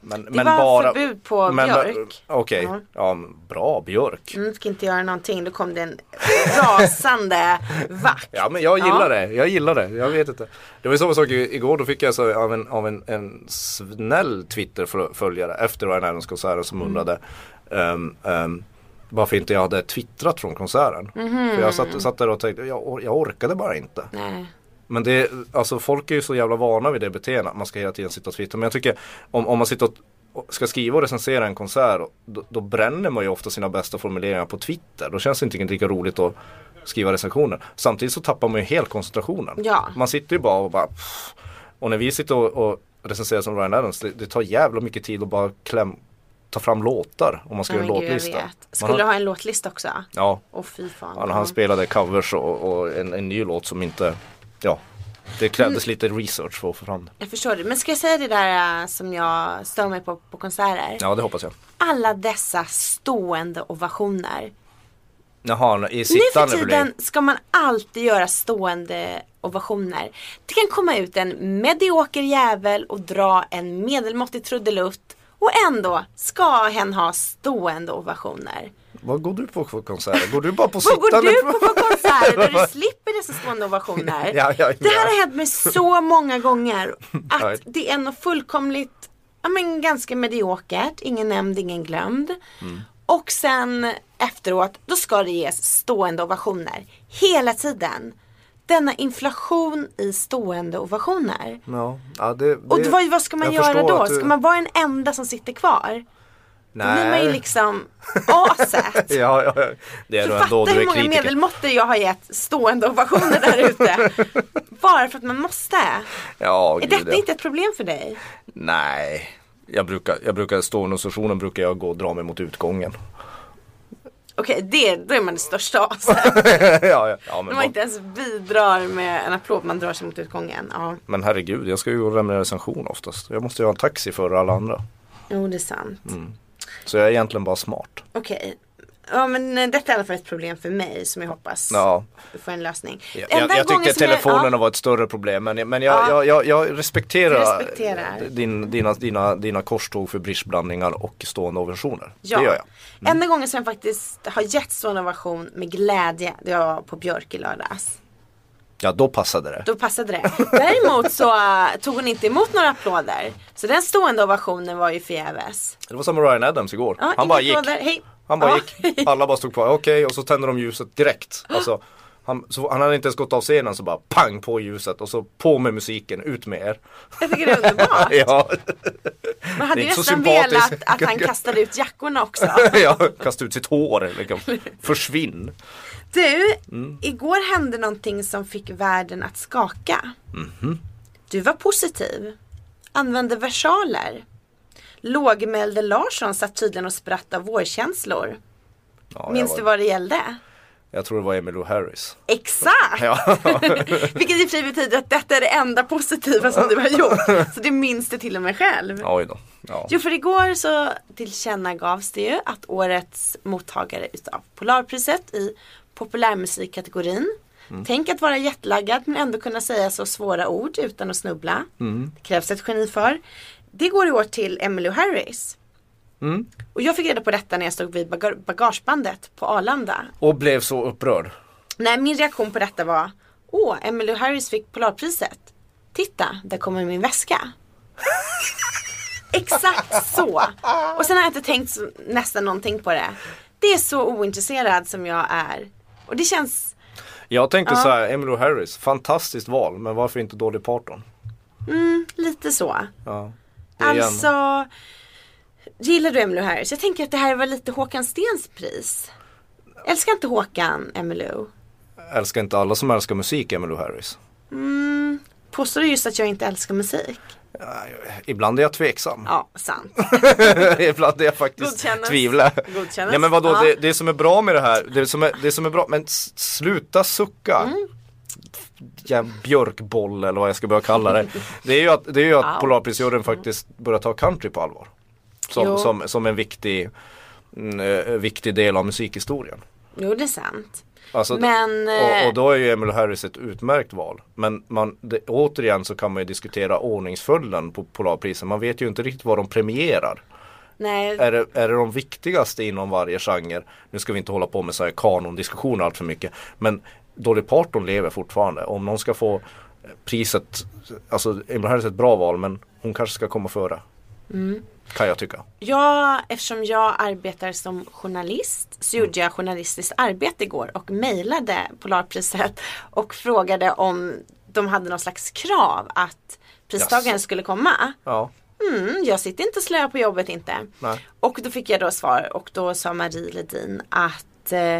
S3: men,
S2: Det
S3: men
S2: var
S3: bara,
S2: förbud på
S3: men,
S2: björk.
S3: Okej,
S2: Ja.
S3: ja. bra björk.
S2: Mm, fick inte göra någonting. Då kom det en rasande vakt.
S3: Ja men jag gillar
S2: Ja.
S3: det, jag gillar det, jag vet inte. Det var samma sak igår, då fick jag så av en, av en, en snäll Twitter-följare efter Ryan Adams-konserten som undrade um, um, varför inte jag hade twittrat från konserten. För jag satt, satt där och tänkte, jag, jag orkade bara inte.
S2: Nej.
S3: Men det, alltså folk är ju så jävla vana vid det beteendet, man ska hela tiden sitta och twittra. Men jag tycker om, om man sitter och och ska skriva och recensera en konsert, då, då bränner man ju ofta sina bästa formuleringar på Twitter. Då känns det inte lika roligt att skriva recensioner. Samtidigt så tappar man ju helt koncentrationen.
S2: Ja.
S3: Man sitter ju bara och bara pff. Och när vi sitter och, och recenserar som Ryan Adams, det, det tar jävla mycket tid att bara kläm, ta fram låtar om man ska göra en låtlista.
S2: Skulle
S3: har-
S2: du ha en låtlista också?
S3: Ja,
S2: Åh fy fan.
S3: Ja, han spelade covers och, och en, en ny låt som inte, ja, det krävdes
S2: Mm.
S3: lite research för att få fram det.
S2: Jag förstår det. Men ska jag säga det där äh, som jag stör mig på på konserter?
S3: Ja, det hoppas jag.
S2: Alla dessa stående ovationer.
S3: Jaha, i
S2: Nu för
S3: sittande
S2: tiden ska man alltid göra stående ovationer. Det kan komma ut en medioker jävel och dra en medelmåttig trudelutt och ändå ska hen ha stående ovationer.
S3: Vad går du på för konserter? Går du bara på
S2: Vad
S3: sittande?
S2: går du på för konserter där du slipper dessa stående ovationer?
S3: Ja, ja,
S2: Det här
S3: ja.
S2: har hänt mig så många gånger.
S3: Ja.
S2: Att det är något fullkomligt, ja men ganska mediokert, ingen nämnd, ingen glömd.
S3: Mm.
S2: Och sen efteråt, då ska det ges stående ovationer. Hela tiden. denna inflation i stående ovationer.
S3: Ja, ja det, det,
S2: Och vad, vad ska man göra då?
S3: du-
S2: Ska man vara den enda som sitter kvar? Då
S3: Nej.
S2: blir man ju liksom aset.
S3: Ja, ja, det är
S2: Så
S3: då ändå
S2: fatta
S3: du
S2: hur
S3: är
S2: många
S3: kritiker.
S2: medelmåttor jag har gett stående ovationer där ute. Bara för att man måste.
S3: Ja,
S2: Är
S3: gud,
S2: detta
S3: ja.
S2: inte ett problem för dig?
S3: Nej, jag brukar, jag brukar stående sessionen brukar jag gå och dra mig mot utgången.
S2: Okej, det, då är man det största aset.
S3: ja, ja, ja,
S2: man
S3: vad-
S2: inte ens bidrar med en applåd, man drar sig mot utgången. Ja,
S3: men herregud, jag ska ju lämna recension oftast. Jag måste ju ha en taxi före alla andra.
S2: jo det är sant.
S3: Mm. Så jag är egentligen bara smart.
S2: Okej. Ja men detta är i alla fall ett problem för mig som jag hoppas
S3: Ja,
S2: får en lösning.
S3: jag,
S2: Enda
S3: jag, jag
S2: gången
S3: tyckte
S2: som
S3: telefonerna
S2: ja.
S3: var ett större problem. Men, men jag,
S2: Ja.
S3: jag, jag, jag respekterar,
S2: respekterar.
S3: Din, dina, dina, dina korståg för bridgeblandningar och stående ovationer.
S2: Ja.
S3: Det gör jag. Mm.
S2: Enda gången som jag faktiskt har gett stående ovation med glädje, det var på Björk i lördags.
S3: Ja, då passade det.
S2: Då passade det. Däremot så äh, tog hon inte emot några applåder. Så den stående ovationen var ju förgäves.
S3: Det var som med Ryan Adams igår.
S2: Ja,
S3: Han bara gick.
S2: Hej.
S3: Han bara
S2: Ja.
S3: gick. Alla bara stod kvar. Okej, och så tände de ljuset direkt. Alltså, han, så, han hade inte ens gått av scenen så bara pang på ljuset och så på med musiken, ut med er.
S2: Jag tycker det är underbart.
S3: ja,
S2: Man hade ju nästan velat att han kastade ut jackorna också.
S3: ja kasta ut sitt hår. Liksom. Försvinn.
S2: Du,
S3: Mm.
S2: igår hände någonting som fick världen att skaka.
S3: Mhm.
S2: Du var positiv. Använde versaler. Lågmälde Larsson satt tydligen och spratt av vårkänslor.
S3: Ja,
S2: Minns du
S3: var,
S2: vad det gällde?
S3: jag tror det var Emmylou Harris.
S2: Exakt!
S3: Ja.
S2: Vilket i och för sig betyder att detta är det enda positiva som du har gjort. Så det minns du till och med själv.
S3: Oj då. Ja.
S2: Jo för igår så tillkännagavs det ju att årets mottagare utav Polarpriset i populärmusikkategorin Tänk att vara jetlaggad men ändå kunna säga så svåra ord utan att snubbla. Det krävs ett geni för. Det går i år till Emmylou Harris. Och jag fick reda på detta när jag stod vid baga- bagagebandet på Arlanda.
S3: Och blev så upprörd.
S2: Nej, min reaktion på detta var Åh, Emmylou Harris fick Polarpriset. Titta, där kommer min väska. Exakt så. Och sen har jag inte tänkt nästan någonting på det. Det är så ointresserad som jag är. Och det känns,
S3: Jag tänkte så här, Emmylou Harris, fantastiskt val, men varför inte Dolly Parton?
S2: lite så.
S3: Ja.
S2: Alltså, gillar du Emmylou Harris? Jag tänker att det här var lite Håkan Stens pris. Älskar inte Håkan Emmylou?
S3: älskar inte alla som älskar musik Emmylou Harris.
S2: Påstår du just att jag inte älskar musik?
S3: Ibland är jag tveksam.
S2: Ja, sant.
S3: Ibland är jag faktiskt
S2: Godkännes.
S3: tvivlar.
S2: Godkännes.
S3: Ja men vadå,
S2: Ja.
S3: det, det som är bra med det här, det som är, det som är bra, men sluta sucka.
S2: Mm.
S3: Ja, björkboll eller vad jag ska börja kalla det. Det är ju att, det är ju att
S2: Wow.
S3: Polarprisjuryn faktiskt börjar ta country på allvar.
S2: Jo.
S3: Som, som, som en viktig, mm, eh, viktig del av musikhistorien.
S2: Jo, det är sant.
S3: Alltså,
S2: Men,
S3: och,
S2: eh,
S3: och då är ju Emmylou Harris ett utmärkt val. Men man, det, återigen så kan man ju diskutera ordningsföljden på Polarprisen. Man vet ju inte riktigt vad de premierar.
S2: Nej,
S3: Är det, är det de viktigaste inom varje genre? Nu ska vi inte hålla på med så här kanondiskussioner allt för mycket. Men Dolly Parton lever fortfarande. Om någon ska få priset, alltså Emmylou Harris är ett bra val men hon kanske ska komma före.
S2: Mm.
S3: Kan jag tycka.
S2: jag, eftersom jag arbetar som journalist så gjorde jag journalistiskt arbete igår och mejlade Polarpriset och frågade om de hade någon slags krav att pristagaren
S3: Jaså.
S2: skulle komma.
S3: Ja.
S2: Mm, jag sitter inte slö på jobbet inte.
S3: Nej.
S2: Och då fick jag då svar och då sa Marie Ledin att eh,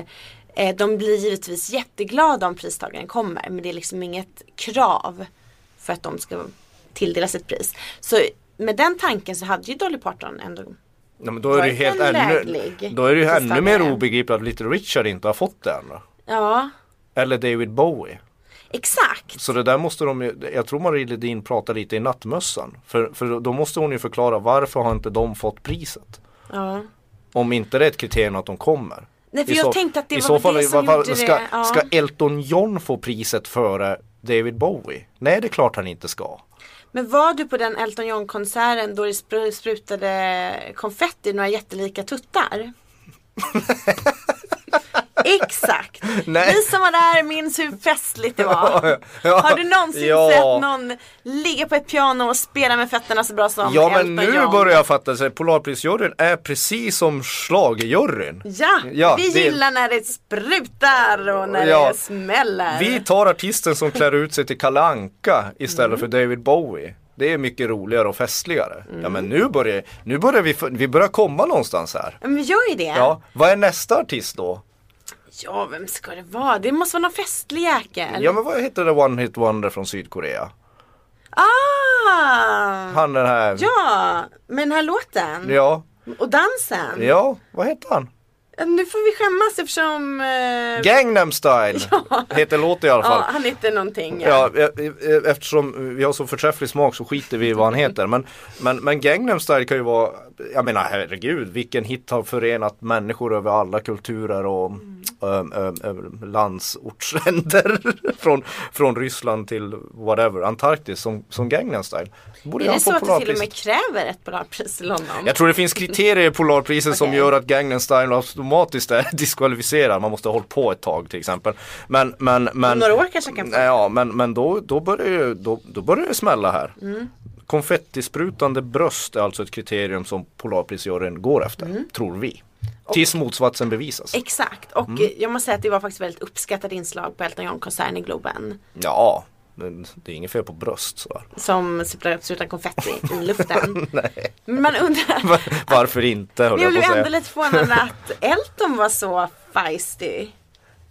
S2: eh, de blir givetvis jätteglada om pristagaren kommer men det är liksom inget krav för att de ska tilldelas ett pris. Så med den tanken så hade ju Dolly Parton ändå
S3: Ja, men då är det helt ännu, då är det ju ännu mer obegripligt att Little Richard inte har fått då.
S2: Ja,
S3: Eller David Bowie.
S2: exakt.
S3: Så det där måste de ju, jag tror Marie Ledin pratar lite i nattmössan. För, för då måste hon ju förklara varför har inte de fått priset?
S2: Ja.
S3: Om inte det är ett kriterium att de kommer.
S2: Nej, för
S3: I
S2: jag
S3: så-
S2: tänkte att det var
S3: så fall,
S2: det som
S3: vad-
S2: gjorde
S3: ska,
S2: det. Ja.
S3: ska Elton John få priset före David Bowie? Nej det är klart han inte ska.
S2: Men var du på den Elton John konserten då det spr- sprutade konfetti några jättelika tuttar? Exakt.
S3: Nej.
S2: Ni som var där minns hur festligt det var.
S3: Ja,
S2: Har du någonsin
S3: ja.
S2: sett någon ligga på ett piano och spela med fötterna så bra som
S3: Ja men nu
S2: John?
S3: börjar jag fatta sig. Polarprisjuryn är precis som schlagerjuryn.
S2: Ja,
S3: Ja,
S2: vi
S3: det-
S2: gillar när det sprutar och när
S3: Ja.
S2: det smäller.
S3: Vi tar artisten som klär ut sig till Kalle Anka istället
S2: Mm.
S3: för David Bowie. Det är mycket roligare och festligare. Ja
S2: Mm.
S3: men nu börjar, nu börjar vi, vi börjar komma någonstans här.
S2: Men vi gör ju det.
S3: Ja, vad är nästa artist då?
S2: Ja, vem ska det vara? Det måste vara någon festlig jäkel.
S3: Ja men vad heter det One Hit Wonder från Sydkorea?
S2: Ah!
S3: Han den här,
S2: Ja, med den här låten.
S3: ja,
S2: Och dansen.
S3: ja, vad heter han?
S2: Ja, Nu får vi skämmas eftersom eh,
S3: Gangnam style heter låten i alla
S2: ja,
S3: fall.
S2: han heter någonting.
S3: Ja, e- eftersom vi har så förträfflig smak så skiter vi i vad han heter. Men, men, men Gangnam style kan ju vara, jag menar herregud, vilken hit har förenat människor över alla kulturer och mm. landsortsränder. från, från Ryssland till whatever, Antarktis som, som Gangnam style. Borde
S2: Är det så att det till och med kräver ett Polarpris i London?
S3: Jag tror det finns kriterier i Polarpriset som
S2: Okej.
S3: gör att Gangnam style automatiskt är diskvalificerad. Man måste ha hållit på ett tag till exempel. Men, men, men,
S2: Några år kanske kan få.
S3: Ja, men, men då, då, börjar ju, då, då börjar det smälla här.
S2: Mm.
S3: Konfettisprutande bröst är alltså ett kriterium som Polarprisjuryn går efter,
S2: Mm.
S3: tror vi. Tills motsatsen bevisas.
S2: Exakt, och
S3: Mm.
S2: jag måste säga att det var faktiskt väldigt uppskattat inslag på Elton John-konserten i Globen.
S3: Ja, men det är inget fel på bröst. Sådär.
S2: Som sprutar konfetti i luften. Men man undrar,
S3: Var- Varför inte
S2: jag
S3: jag
S2: blev ändå lite förvånad att Elton var så feisty.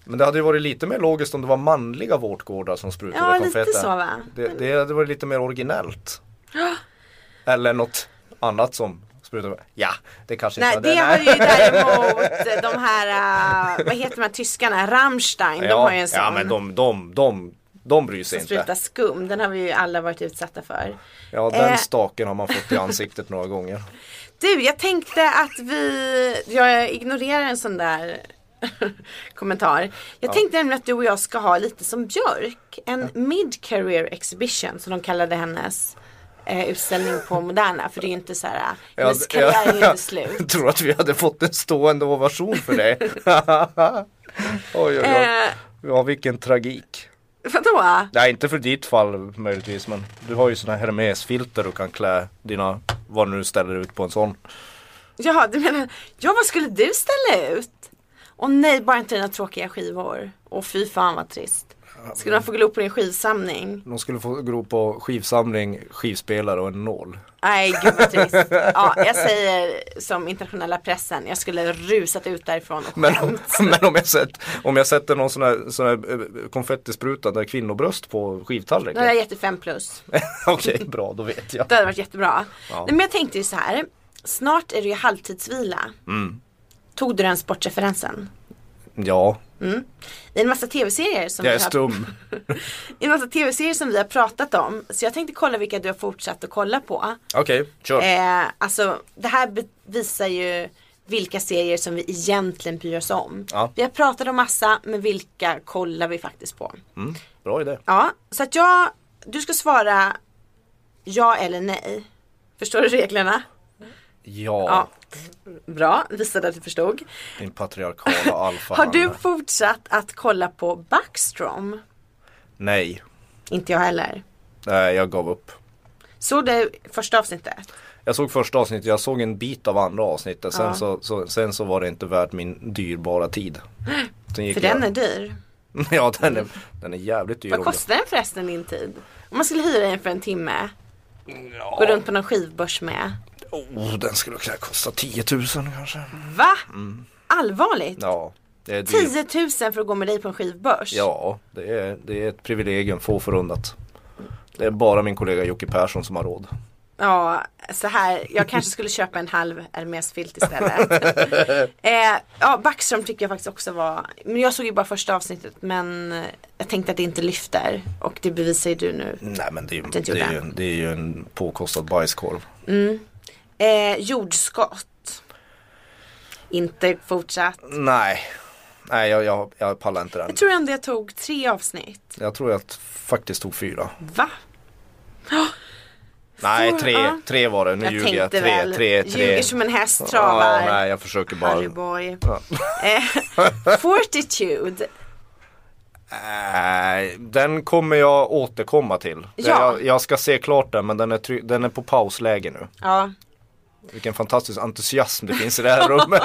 S3: Men det hade ju varit lite mer logiskt om det var manliga vårtgårdar som sprutade
S2: Ja, lite
S3: konfetti.
S2: så, va?
S3: Det, det hade varit lite mer originellt. Eller något annat som sprutade. Ja, det kanske
S2: Nej,
S3: inte
S2: det
S3: var
S2: har ju däremot de här, uh, vad heter de här tyskarna, Rammstein, de har ju en sån.
S3: ja, men de, de, de, de bryr sig
S2: sprutar
S3: inte.
S2: skum, den har vi ju alla varit utsatta för.
S3: Ja, den
S2: Eh.
S3: staken har man fått i ansiktet några gånger.
S2: Du, jag tänkte att vi, jag ignorerar en sån där kommentar. Jag tänkte nämligen att du och jag ska ha lite som Björk, en mid-career exhibition som de kallade hennes eh, utställning på Moderna. För det är ju inte så här, hennes karriär är ju inte slut.
S3: Jag tror att vi hade fått en stående ovation för det. oj, oj, oj.
S2: Eh,
S3: Ja, vilken tragik.
S2: vadå?
S3: Nej, inte för ditt fall möjligtvis, men du har ju sådana här Hermes-filter och kan klä dina, vad du nu ställer ut på en sån.
S2: Jaha, du menar, ja vad skulle du ställa ut? Och nej, bara inte dina tråkiga skivor. Och fy fan vad trist. Skulle man få glo på din skivsamling?
S3: De skulle få gro på skivsamling, skivspelare och en nål.
S2: Nej, gud vad trist. Ja, jag säger som internationella pressen, jag skulle rusat ut därifrån och
S3: Men, om- men om, jag sett, om jag sätter någon sån här, sån här eh, konfettisprutande kvinnobröst på
S2: Då hade jag
S3: skivtallriken.
S2: gett det fem plus.
S3: Okej, bra då vet jag.
S2: Det hade varit jättebra.
S3: Ja.
S2: Men jag tänkte ju så här. Snart är det ju halvtidsvila.
S3: Mm.
S2: Tog du den sportreferensen?
S3: Ja,
S2: I en massa tv-serier som
S3: jag är stum.
S2: I en massa tv-serier som vi har pratat om. Så jag tänkte kolla vilka du har fortsatt att kolla på.
S3: Okej, kör.
S2: Eh, alltså det här bevisar ju vilka serier som vi egentligen bryr oss om.
S3: Ja.
S2: Vi har pratat om massa men vilka kollar vi faktiskt på.
S3: Mm, bra idé.
S2: Ja, så att jag, du ska svara ja eller nej. Förstår du reglerna?
S3: Ja,
S2: Ja. Bra, visade att du förstod.
S3: din patriarkala alfa.
S2: Har du fortsatt att kolla på Backstrom?
S3: Nej,
S2: Inte jag heller.
S3: nej jag gav upp.
S2: Såg du första avsnittet?
S3: Jag såg första avsnittet, jag såg en bit av andra avsnittet. Sen,
S2: Ja.
S3: så, så, sen så var det inte värt min dyrbara tid.
S2: För
S3: jag,
S2: den är dyr.
S3: Ja, den är, den är jävligt dyr.
S2: Vad kostar den förresten din tid? Om man skulle hyra den för en timme. Gå runt på någon skivbörs med.
S3: Oh, den skulle kunna kosta 10 000 kanske.
S2: Va? Allvarligt?
S3: Ja, det är dyrt.
S2: 10 000 för att gå med dig på en skivbörs?
S3: Ja, det är, det är ett privilegium, få förunnat. Det är bara min kollega Jocke Persson som har råd.
S2: Ja, så här. Jag kanske skulle köpa en halv Hermes-filt istället. eh, ja, Backström tycker jag faktiskt också var. Men jag såg ju bara första avsnittet. Men jag tänkte att det inte lyfter. Och det bevisar ju du nu.
S3: Nej men det är, ju-
S2: Det
S3: är, ju, en- det är ju en påkostad bajskorv.
S2: Eh, jordskott. Inte fortsatt.
S3: Nej, nej jag, jag, jag pallar inte den.
S2: Jag tror ändå jag tog tre avsnitt.
S3: Jag tror jag faktiskt tog fyra.
S2: Va? Oh,
S3: Nej, tre,
S2: ja.
S3: tre var det. Nu
S2: Jag
S3: ljuger jag. Tre,
S2: väl,
S3: tre, tre.
S2: ljuger som en häst travar.
S3: Ja, nej, jag försöker bara.
S2: Harry boy. Eh, Fortitude.
S3: Den kommer jag återkomma till.
S2: Ja.
S3: Jag, jag ska se klart den men den är, den är på pausläge nu.
S2: Ja.
S3: Vilken fantastisk entusiasm det finns i det här rummet.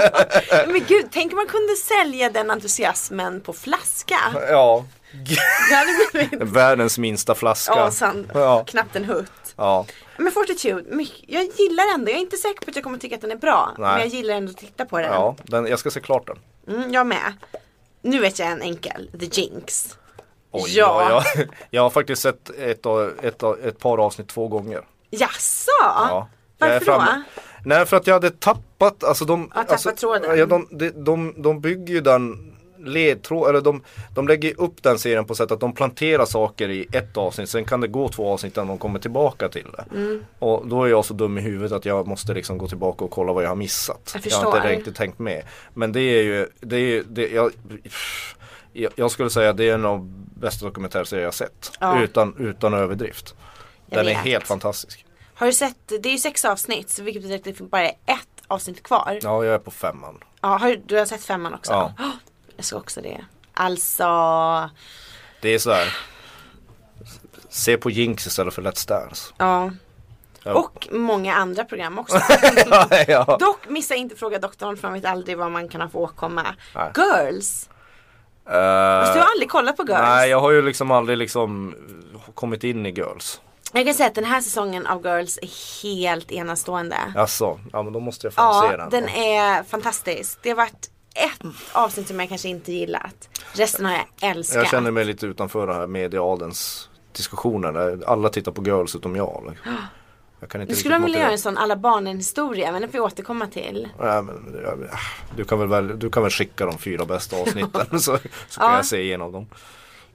S2: Men gud, tänk om man kunde sälja den entusiasmen på flaska.
S3: ja. Världens minsta flaska.
S2: ja, san,
S3: Ja.
S2: knappt en hutt.
S3: Ja.
S2: Men Fortitude, jag gillar ändå. Jag är inte säker på att jag kommer tycka att den är bra.
S3: Nej.
S2: Men jag gillar ändå att titta på den.
S3: ja den, jag ska se klart den.
S2: Mm, jag med. Nu vet jag en enkel. The Jinx.
S3: Oj,
S2: Ja.
S3: ja. Jag, jag har faktiskt sett ett, ett, av- ett par avsnitt två gånger.
S2: Jaså?
S3: Ja.
S2: Varför då?
S3: Nej för att jag hade tappat, alltså de,
S2: Ja, tappat
S3: alltså,
S2: tråden.
S3: Ja, de, de, de, de bygger ju den ledtråd, eller de, de lägger upp den serien på sätt att de planterar saker i ett avsnitt, sen kan det gå två avsnitt innan de kommer tillbaka till det.
S2: Mm.
S3: Och då är jag så dum i huvudet att jag måste liksom gå tillbaka och kolla vad jag har missat.
S2: Jag
S3: har inte
S2: förstår.
S3: riktigt tänkt med. Men det är ju, det är ju, det, jag, jag, jag skulle säga att det är en av bästa dokumentärserier jag har sett.
S2: Ja.
S3: Utan, utan överdrift.
S2: Jag
S3: Den är helt fantastisk.
S2: Har du sett, det är ju sex avsnitt. Så vilket betyder att det bara är ett avsnitt kvar. Ja.
S3: Ja, jag är på femman.
S2: har du, du har sett femman också?
S3: Ja.
S2: Åh, jag ska också det. Alltså.
S3: Det är sådär. Se på Jinx istället för Let's Dance.
S2: Ja.
S3: Ja.
S2: Och många andra program också.
S3: ja.
S2: Dock missa inte fråga doktorn för man vet aldrig vad man kan ha för åkomma.
S3: Nej.
S2: Girls. Fast du har aldrig kollat på Girls.
S3: nej, jag har ju liksom aldrig liksom kommit in i Girls.
S2: Jag kan säga att den här säsongen av Girls är helt enastående.
S3: Jaså, ja men då måste jag fan se
S2: Ja,
S3: den.
S2: den är fantastisk. Det har varit ett avsnitt som jag kanske inte gillat. Resten har jag älskat.
S3: Jag känner mig lite utanför den här mediadens diskussioner. Alla tittar på Girls utom jag. liksom. Jag kan inte
S2: Nu skulle vilja göra en sån alla barnen historia men det får vi återkomma till.
S3: Ja, men, ah, du, kan väl, väl, du kan väl skicka de fyra bästa avsnitten så, så kan
S2: Ja.
S3: jag se igenom dem.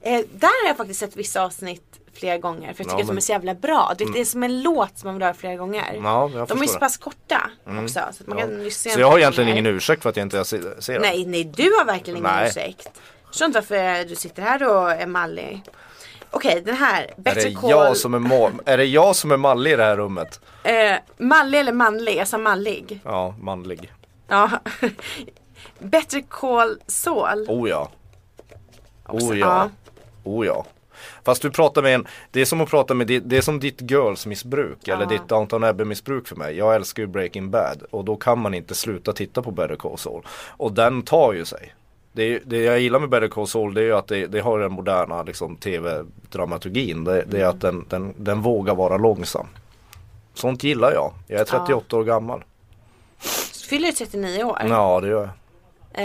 S2: Eh, där har jag faktiskt sett vissa avsnitt flera gånger för jag tycker
S3: Ja,
S2: att de är så jävla bra. Det, det är som en låt som man vill höra flera gånger.
S3: Ja, jag
S2: de är ju så pass korta också. Så, att man
S3: Ja.
S2: kan lyssna
S3: Så jag har egentligen
S2: gånger.
S3: ingen ursäkt för att jag inte ser, ser.
S2: Nej, nej du har verkligen ingen
S3: Nej.
S2: ursäkt. Förstår inte varför du sitter här och är mallig. Okej, den här.
S3: Är
S2: Better
S3: det,
S2: call.
S3: jag som är ma- är det jag som är mallig i det här rummet?
S2: Eh, mallig eller manlig? Jag sa mallig.
S3: Ja, manlig.
S2: Ja. Better call Saul.
S3: Oh ja.
S2: Också,
S3: Oh ja. Oh ja. Fast du pratar med en, det är som att prata med, ditt- det är som ditt girls-missbruk eller ditt Downton Abbey-missbruk för mig. Jag älskar ju Breaking Bad och då kan man inte sluta titta på Better Call Saul. Och den tar ju sig. Det, det jag gillar med Better Call Saul det är ju att det, det har den moderna liksom, tv-dramaturgin. Det, det är att den, den, den vågar vara långsam. Sånt gillar jag. Jag är 38 år gammal.
S2: Fyller du 39 år?
S3: Ja det gör jag.
S2: Eh,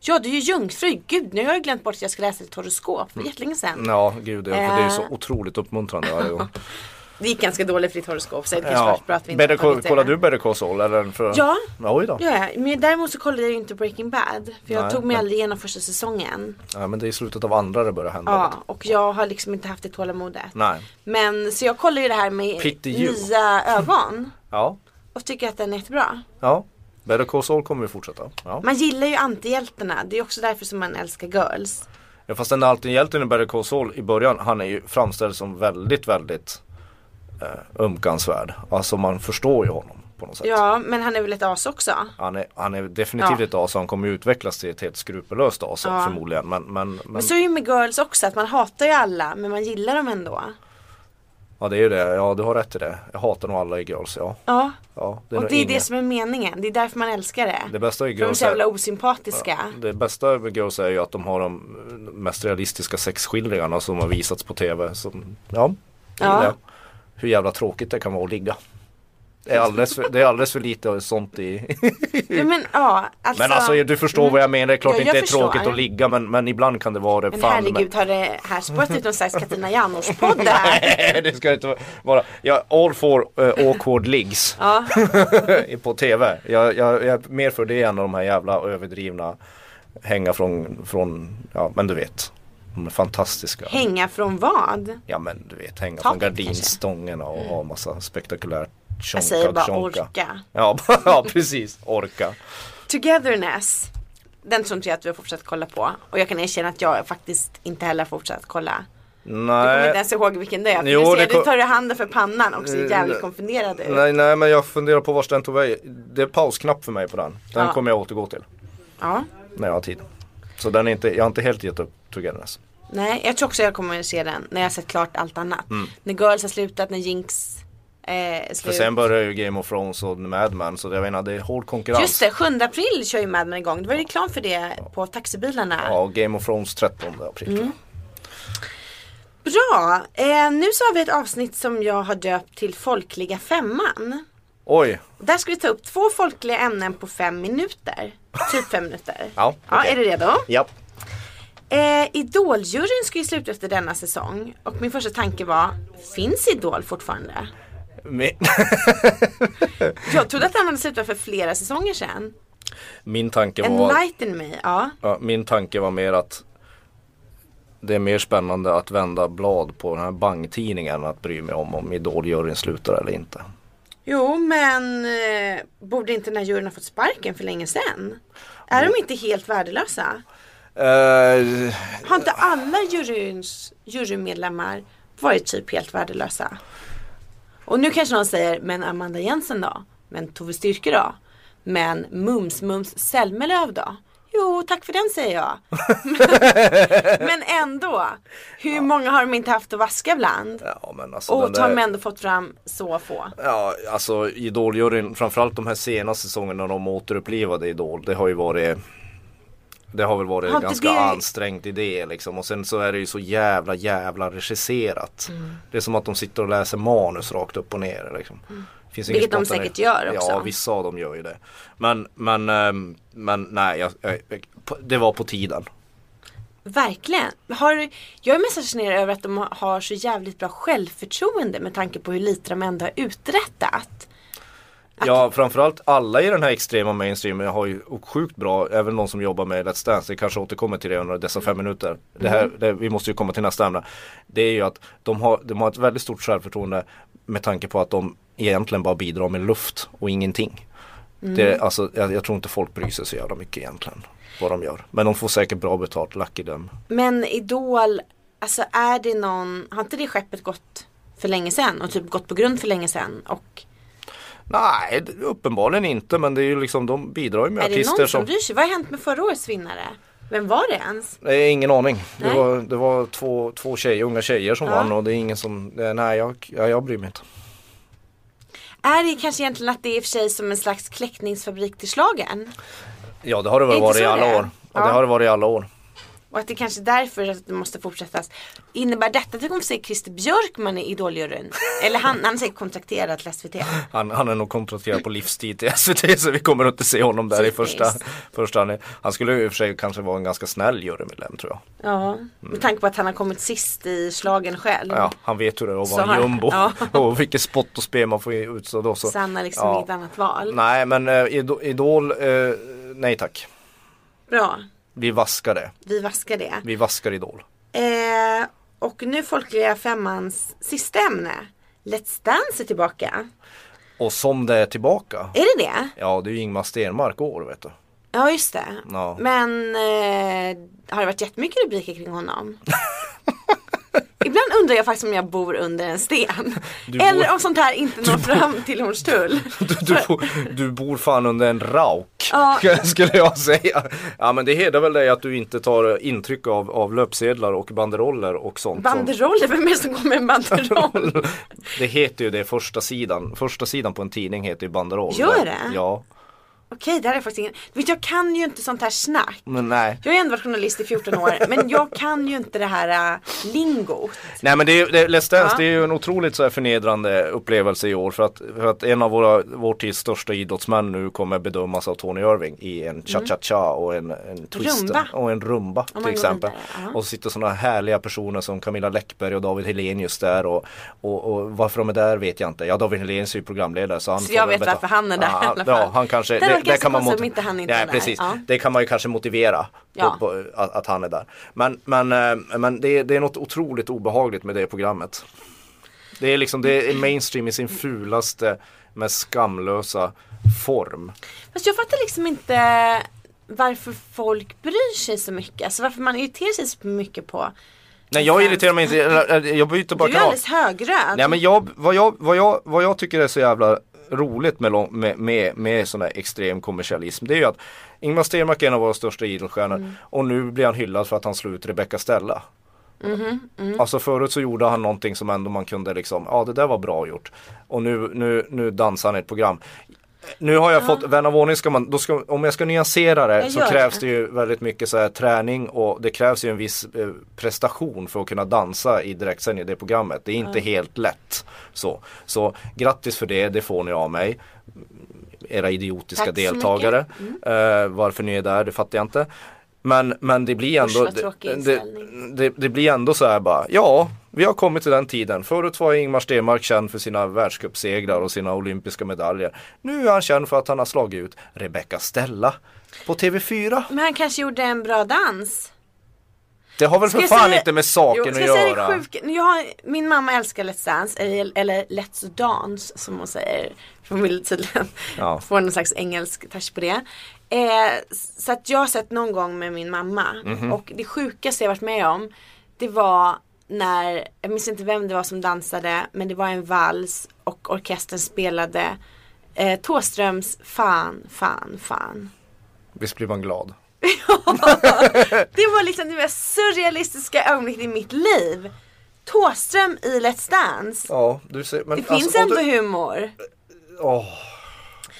S2: ja, du är ju jungfru. Gud, nu har jag glömt bort att jag ska läsa ett horoskop för jättelänge sedan.
S3: Ja gud det, för det är så
S2: Eh.
S3: otroligt uppmuntrande varje gång.
S2: Det gick ganska dåligt för ditt horoskop så det kanske
S3: Ja.
S2: var bra att vi inte
S3: Better
S2: har tagit
S3: Call,
S2: det.
S3: kollar du Better Call Saul eller? För...
S2: Ja.
S3: Oj då.
S2: Ja, men däremot så kollade jag ju inte Breaking Bad. För jag
S3: Nej,
S2: tog mig
S3: men-
S2: aldrig igenom första säsongen.
S3: Ja men det är i slutet av andra det börjar hända.
S2: Ja, och jag har liksom inte haft det tålamodet.
S3: Nej.
S2: Men så jag kollar ju det här med nya ögon.
S3: Ja.
S2: Och tycker att den är jättebra.
S3: Ja. Better Call Saul kommer vi fortsätta. Ja.
S2: Man gillar ju antihjältarna. Det är också därför som man älskar girls.
S3: ja fast den alltid hjälten i Better Call Saul i början han är ju framställd som väldigt väldigt eh, ömkansvärd. Alltså man förstår ju honom på något sätt.
S2: Ja, men han är väl ett as också.
S3: Han är, han är definitivt
S2: Ja.
S3: ett as han kommer utvecklas till ett helt skrupellöst as
S2: Ja.
S3: förmodligen. Men, men, men,
S2: Men så är det ju med girls också. Att man hatar ju alla men man gillar dem ändå.
S3: Ja det är ju det. Ja du har rätt i det. Jag hatar nog alla i Girls. Ja.
S2: Ja.
S3: ja det
S2: Och det är det som är meningen. Det är därför man älskar det.
S3: Det bästa i
S2: För de är
S3: Girls
S2: så jävla osympatiska.
S3: det bästa med Girls är ju att de har de mest realistiska sexskildringarna som har visats på tv. Som, ja,
S2: Ja.
S3: Hur jävla tråkigt det kan vara att ligga. Det är alldeles för, det är alldeles för lite sånt i
S2: Ja, men ja, alltså.
S3: Men alltså du förstår vad jag menar. Det är klart
S2: Ja,
S3: det inte är tråkigt
S2: förstår.
S3: att ligga men, men ibland kan det vara det.
S2: Men
S3: fan,
S2: herregud, har det här spårat ut någon slags Katarina Janouch-podd det?
S3: Nej, det ska inte vara. Jag all for uh, awkward liggs på tv. Jag, jag, jag är mer för det än de här jävla överdrivna hänga från, från ja men du vet. De är fantastiska.
S2: hänga från vad?
S3: Ja men du vet hänga från
S2: Taket kanske?
S3: gardinstångerna och ha massa spektakulärt tjonka
S2: Jag säger bara
S3: tjonka.
S2: orka.
S3: Ja, ja precis, orka.
S2: Togetherness. Den tror inte jag att vi har fortsatt kolla på. Och jag kan erkänna att jag faktiskt inte heller har fortsatt kolla. Du kommer inte
S3: Nej,
S2: ens ihåg vilken det är.
S3: Jo,
S2: ser,
S3: det
S2: du tar handen för pannan och ser jävligt
S3: Eh,
S2: konfunderad ut.
S3: nej, nej men jag funderar på vart den tog vägen. Det är pausknapp för mig på den. Den
S2: Ja.
S3: kommer jag återgå till
S2: Ja.
S3: när jag har tid. Så den är inte, jag har inte helt gett upp Togetherness.
S2: Nej, jag tror också jag kommer att se den när jag har sett klart allt annat.
S3: Mm.
S2: När Girls har slutat, när Jinx eh,
S3: För sen börjar ju Game of Thrones och Mad Men så jag menar det är hård konkurrens.
S2: Just det, 7 april kör ju Mad Men igång. Det var reklam för det på taxibilarna.
S3: Ja, Game of Thrones 13 april.
S2: Mm. Bra, eh, nu så har vi ett avsnitt som jag har döpt till Folkliga femman.
S3: Oj,
S2: Där ska vi ta upp två folkliga ämnen på fem minuter. Typ fem minuter.
S3: Ja,
S2: ja
S3: okej.
S2: Är du redo?
S3: ja.
S2: Eh, Idoljuryn ska ju sluta efter denna säsong. Och min första tanke var, finns Idol fortfarande? Jag trodde att den hade slutat för flera säsonger sedan.
S3: min, tanke var,
S2: Enlighten me, ja.
S3: ja, min tanke var mer att det är mer spännande att vända blad på den här bangtidningen än att bry mig om om Idoljuryn slutar eller inte.
S2: Jo men eh, borde inte den här juryn ha fått sparken för länge sedan? Är de inte helt värdelösa?
S3: Eh,
S2: Har inte alla juryns, jurymedlemmar varit typ helt värdelösa? Och nu kanske någon säger, men Amanda Jensen då? Men Tove Styrke då? Men Mums Mums Zelmerlöw då? Jo, tack för den säger jag. men ändå, hur många har de inte haft att vaska bland?
S3: ja alltså
S2: Och har de ändå fått fram så få.
S3: Ja, alltså Idoljuryn, framförallt de här senaste säsongerna de återupplivade Idol, det har ju varit Det har väl varit
S2: Har
S3: ganska
S2: det-
S3: ansträngt idé liksom och sen så är det ju så jävla jävla regisserat.
S2: Mm.
S3: Det är som att de sitter och läser manus rakt upp och ner liksom. Finns ingen
S2: Vilket de säkert gör också.
S3: Ja, vissa av dem gör ju det. Men, men, ehm, men nej, jag, jag, det var på tiden.
S2: Verkligen. Har, jag är mest fascinerad över att de har så jävligt bra självförtroende med tanke på hur lite de ändå har uträttat.
S3: Ja framförallt alla i den här extrema mainstreamen har ju sjukt bra, även de som jobbar med Let's Dance, det kanske återkommer till det under dessa fem minuter. Det här, det, vi måste ju komma till nästa ämne. Det är ju att de har, de har ett väldigt stort självförtroende med tanke på att de egentligen bara bidrar med luft och ingenting. Det, alltså, jag, jag tror inte folk bryr sig så jävla mycket egentligen vad de gör. Men de får säkert bra betalt, lucky them.
S2: Men Idol, alltså är det någon, har inte det skeppet gått för länge sedan och typ gått på grund för länge sedan? Och
S3: Nej, det- uppenbarligen inte men det är ju liksom, de bidrar ju med
S2: är det
S3: artister
S2: någon som
S3: som
S2: bryr sig? Vad har hänt med förra årets vinnare? Vem var det ens?
S3: Nej, ingen aning. Det
S2: Nej.
S3: var, det var två, två tjejer, unga tjejer som
S2: Ja.
S3: vann och det är ingen som, eh, nej jag, jag, jag bryr mig inte.
S2: Är det kanske egentligen att det är i och för sig som en slags kläckningsfabrik till schlagern?
S3: Ja det har det väl varit i alla
S2: det är?
S3: år. Ja. Det har det varit i alla år.
S2: Och att det kanske är därför att det måste fortsättas. Innebär detta att vi kommer få se Christer Björkman i Idoljuryn? Eller han, han är säkert kontrakterad till SVT.
S3: Han, han är nog kontrakterad på livstid till SVT så vi kommer inte se honom där i första, första han, skulle i och för sig kanske vara en ganska snäll jurymedlem tror jag.
S2: Ja, med tanke på att han har kommit sist i slagen själv.
S3: Ja, han vet hur det är att vara en jumbo.
S2: ja.
S3: och vilket spott och spel man får ut så då så.
S2: Så han har liksom
S3: Ja.
S2: inget annat val.
S3: Nej men eh, Idol, eh, nej tack.
S2: Bra,
S3: Vi vaskar det.
S2: vi vaskar det.
S3: Vi vaskar Idol.
S2: Eh, och nu Folkliga Femmans sista ämne. Let's Dance är tillbaka.
S3: Och som det är tillbaka.
S2: Är det det?
S3: Ja det är ju Ingmar Stenmark år vet du.
S2: Ja just det.
S3: Ja.
S2: Men eh, har det varit jättemycket rubriker kring honom? Ibland undrar jag faktiskt om jag bor under en sten.
S3: Du
S2: Eller
S3: bor-
S2: om sånt här inte når fram till Hornstull.
S3: Du, du, bor- du bor fan under en rauk
S2: Ja.
S3: skulle jag säga. Ja men det hedrar väl dig att du inte tar intryck av, av löpsedlar och banderoller och sånt.
S2: Banderoller, vem är det som går med en banderoll?
S3: Det heter ju det första sidan. Första sidan på en tidning heter ju banderoll.
S2: Gör det?
S3: Ja.
S2: Okej, det här är faktiskt ingen... Vet, jag kan ju inte sånt här snack.
S3: Men nej.
S2: Jag har ju ändå varit journalist i 14 år men jag kan ju inte det här uh, lingot.
S3: Nej men det är, det, Let's Dance
S2: Ja.
S3: det är ju en otroligt så här förnedrande upplevelse i år för att, för att en av våra, vår tids största idrottsmän nu kommer bedömas av Tony Irving i en cha-cha-cha och en, en twist
S2: Mm. Rumba.
S3: och en rumba
S2: man
S3: till exempel.
S2: ja.
S3: Och så sitter sådana härliga personer som Camilla Läckberg och David Helenius där och, och, och varför de är där vet jag inte. Ja David Helenius är ju programledare så han
S2: Så jag vet varför han är där
S3: ja,
S2: i alla
S3: Ja,
S2: fall.
S3: han kanske,
S2: Ganska
S3: kan man mot-
S2: inte han inte där.
S3: precis.
S2: Ja.
S3: Det kan man ju kanske motivera
S2: Ja.
S3: på, på, att, att han är där. Men, men, eh, men det, är- det är något otroligt obehagligt med det programmet. Det är liksom det är mainstream i sin fulaste, mest skamlösa form.
S2: Fast jag fattar liksom inte varför folk bryr sig så mycket. Alltså varför man irriterar sig så mycket på
S3: Nej jag irriterar mig inte, jag byter bara
S2: Du är
S3: kanal.
S2: alldeles högröd.
S3: Nej men jag, vad, jag, vad, jag, vad jag tycker är så jävla roligt med, med, med, med sån här extrem kommersialism det är ju att Ingmar Stenmark är en av våra största idrottsstjärnor
S2: Mm.
S3: och nu blir han hyllad för att han slår ut Rebecca Stella.
S2: Mhm, mm.
S3: Alltså förut så gjorde han någonting som ändå man kunde liksom, ja det där var bra gjort. Och nu, nu, nu dansar han i ett program. Nu har jag fått, vän av ordning ska man, ska, om jag ska nyansera det så krävs
S2: det.
S3: det ju väldigt mycket så här träning och det krävs ju en viss eh, prestation för att kunna dansa i direktsändning i det programmet. Det är inte helt lätt. Så, så grattis för det, det får ni av mig. Era idiotiska
S2: så Mm.
S3: deltagare. Eh, varför ni är där, det fattar jag inte. Men, men det blir ändå det,
S2: inställning.
S3: det, det blir ändå så här bara, ja vi har kommit till den tiden. Förut var Ingmar Stenmark känd för sina världscupsegrar och sina olympiska medaljer. Nu är han känd för att han har slagit ut Rebecca Stella på TV4.
S2: Men han kanske gjorde en bra dans.
S3: Det har väl för fan
S2: säga-
S3: inte med saken
S2: Jo,
S3: att göra.
S2: det sjuka? Jag har, min mamma älskar Let's Dance, eller, eller Let's Dance som hon säger. För hon vill tydligen
S3: Ja.
S2: få någon slags engelsk touch på det. Eh, så att jag har sett någon gång med min mamma.
S3: Mhm.
S2: Och det sjukaste jag varit med om, det var när, jag minns inte vem det var som dansade, men det var en vals och orkestern spelade eh, Thåströms Fan, fan, fan.
S3: Visst blir man glad.
S2: Det var liksom det mest surrealistiska ögonblicket i mitt liv. Thåström i Let's Dance.
S3: Ja, du ser, men
S2: Det finns
S3: alltså, om
S2: ändå
S3: du,
S2: humor.
S3: åh.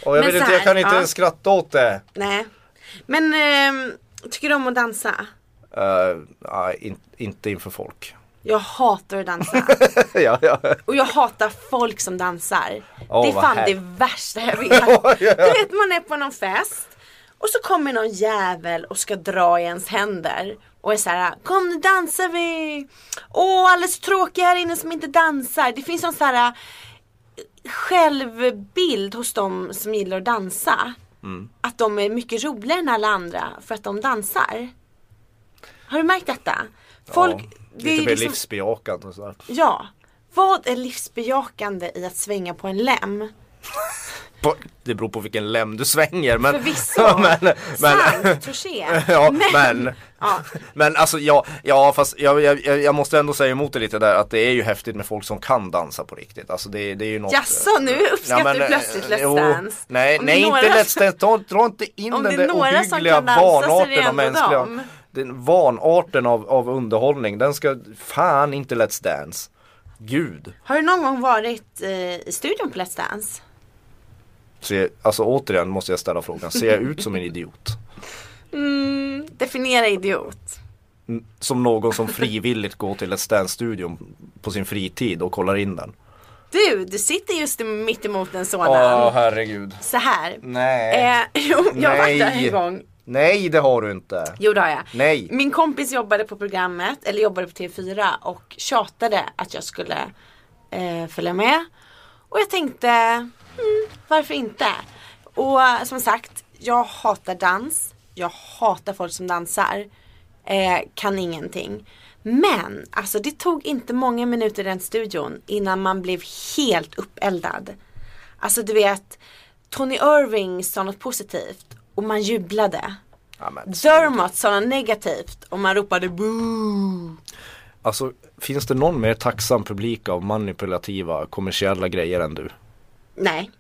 S3: Och jag
S2: Men
S3: vet inte, jag kan inte
S2: ja.
S3: skratta åt det.
S2: Nej. Men ehm, tycker du om att dansa?
S3: Uh, nej, in, inte inför folk.
S2: Jag hatar att dansa.
S3: ja, ja.
S2: Och jag hatar folk som dansar.
S3: Åh,
S2: det är fan
S3: här-
S2: det värsta jag vet. Du vet man är på någon fest och så kommer någon jävel och ska dra i ens händer. Och är så här, kom nu dansar vi. Åh, så tråkiga här inne som inte dansar. Det finns någon så här eh, självbild hos de som gillar att dansa.
S3: Mm.
S2: Att de är mycket roligare än alla andra för att de dansar. Har du märkt detta? Folk,
S3: ja,
S2: det
S3: lite
S2: är
S3: mer
S2: liksom-
S3: livsbejakande och sådär.
S2: Ja. Vad är livsbejakande i att svänga på en lem?
S3: På, det beror på vilken lem du svänger men
S2: Förvisso.
S3: men, men,
S2: Sant,
S3: ja, men,
S2: Ja.
S3: men alltså ja, ja fast jag, jag, jag måste ändå säga emot det lite där att det är ju häftigt med folk som kan dansa på riktigt. Alltså det, det är ju något
S2: Jaså, nu uppskattar du
S3: eh,
S2: plötsligt Let's
S3: jo,
S2: Dance?
S3: Nej,
S2: Om
S3: nej
S2: är
S3: inte
S2: några
S3: Let's Dance, dra inte in den där
S2: några
S3: ohyggliga vanarten av mänskliga
S2: dem.
S3: Den vanarten av, av underhållning, den ska fan inte Let's Dance. Gud.
S2: Har du någon gång varit eh, i studion på Let's Dance?
S3: Se, alltså återigen måste jag ställa frågan, ser jag ut som en idiot?
S2: Mm, definiera idiot.
S3: Mm, Som någon som frivilligt går till Let's Dance-studion på sin fritid och kollar in den.
S2: Du, du sitter just mitt emot en sådan.
S3: Åh herregud.
S2: Så här.
S3: Nej.
S2: Eh, jo, jag har varit där
S3: Nej.
S2: en gång.
S3: Nej det har du inte.
S2: Jo det har jag.
S3: Nej.
S2: Min kompis jobbade på programmet, eller jobbade på TV4 och tjatade att jag skulle eh, följa med. Och jag tänkte, varför inte? Och eh, som sagt, jag hatar dans. Jag hatar folk som dansar. Eh, kan ingenting. Men alltså det tog inte många minuter i den studion innan man blev helt uppeldad. Alltså du vet, Tony Irving sa något positivt och man jublade.
S3: Ja, men,
S2: Dermot sa något negativt och man ropade boo.
S3: alltså finns det någon mer tacksam publik av manipulativa kommersiella grejer än du?
S2: Nej.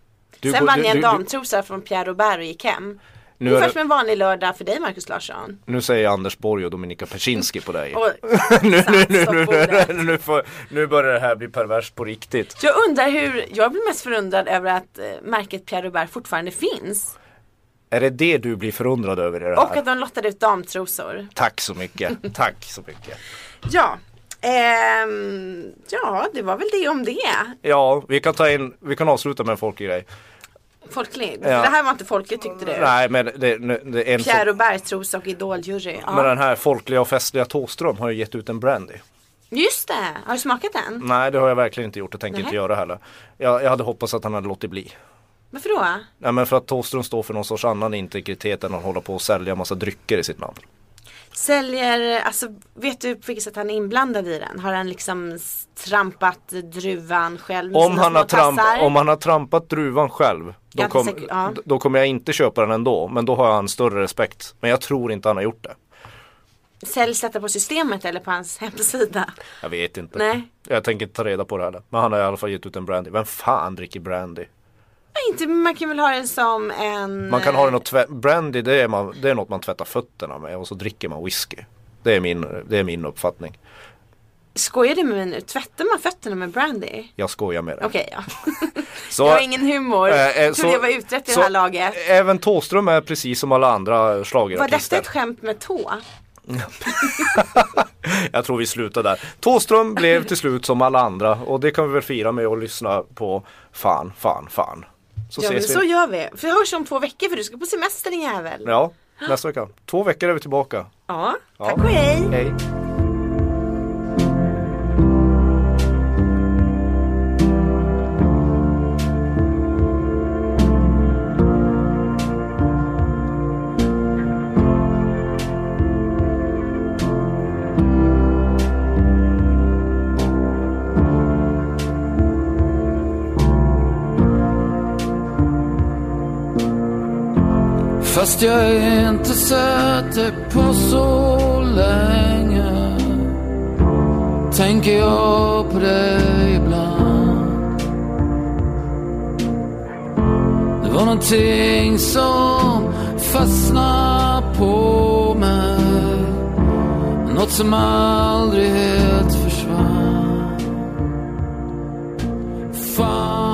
S3: Du
S2: Sen vann jag en damtrosa från Pierre Robert och gick hem.
S3: Nu är det-
S2: som en vanlig lördag för dig Markus Larsson.
S3: Nu säger Anders Borg och Dominika Persinski på dig.
S2: Och,
S3: nu, nu, nu, nu, nu, nu, får, nu börjar det här bli perverst på riktigt.
S2: Jag undrar hur, jag blir mest förundrad över att eh, märket Pierre Robert fortfarande finns.
S3: Är det det du blir förundrad över i det
S2: Och
S3: här?
S2: att de lottade ut damtrosor.
S3: Tack så mycket, tack så mycket.
S2: Ja. Ehm, ja, det var väl det om det.
S3: Ja, vi kan ta in, vi kan avsluta med en folklig grej.
S2: Folkligt.
S3: Ja.
S2: Det här var inte folkligt tyckte du.
S3: Nej men det, det, är en
S2: Pierre
S3: som,
S2: Robert trosa och idoljury.
S3: Men
S2: Ja.
S3: den här folkliga och festliga Thåström har ju gett ut en brandy.
S2: Just det, har du smakat den?
S3: Nej det har jag verkligen inte gjort och tänker inte göra heller. Jag, jag hade hoppats att han hade låtit bli.
S2: Varför då?
S3: Nej men för att Thåström står för någon sorts annan integritet än att hålla på och sälja massa drycker i sitt namn.
S2: Säljer, alltså vet du på vilket sätt han är inblandad i den? Har han liksom trampat druvan själv med
S3: Om
S2: sina
S3: han,
S2: små
S3: har tramp, om han har trampat druvan själv då, kom,
S2: säkert, ja.
S3: då kommer jag inte köpa den ändå. Men då har jag en större respekt. Men jag tror inte han har gjort det.
S2: Säljs detta på systemet eller på hans hemsida?
S3: Jag vet inte.
S2: Nej.
S3: Jag tänker inte ta reda på det heller. Men han har i alla fall gett ut en brandy. Vem fan dricker brandy?
S2: Inte, man kan väl ha den som en...
S3: Man kan ha den och tvätta. Brandy det är, man, det är något man tvättar fötterna med och så dricker man whisky. Det är min, det är min uppfattning.
S2: Skojar du med mig nu? Tvättar man fötterna med brandy?
S3: Jag skojar med det.
S2: Okej, ja.
S3: Så,
S2: jag har ingen humor.
S3: eh, eh,
S2: Trodde
S3: så-
S2: jag var utrett i
S3: så
S2: det här laget.
S3: Även Thåström är precis som alla andra
S2: Var detta
S3: schlagerartister.
S2: ett skämt med tå?
S3: Jag tror vi slutar där. Thåström blev till slut som alla andra och det kan vi väl fira med att lyssna på Fan, fan, fan. Så
S2: Ja men
S3: ses
S2: så
S3: vi.
S2: gör vi. För jag hörs om två veckor för du ska på semester din jävel.
S3: Ja, nästa vecka. Två veckor är vi tillbaka.
S2: Ja,
S3: Ja.
S2: tack och hej.
S3: Hej.
S7: Fast jag inte sett dig på så länge. Tänker jag på dig ibland. Det var någonting som fastnade på mig. Något som aldrig helt försvann. Fan.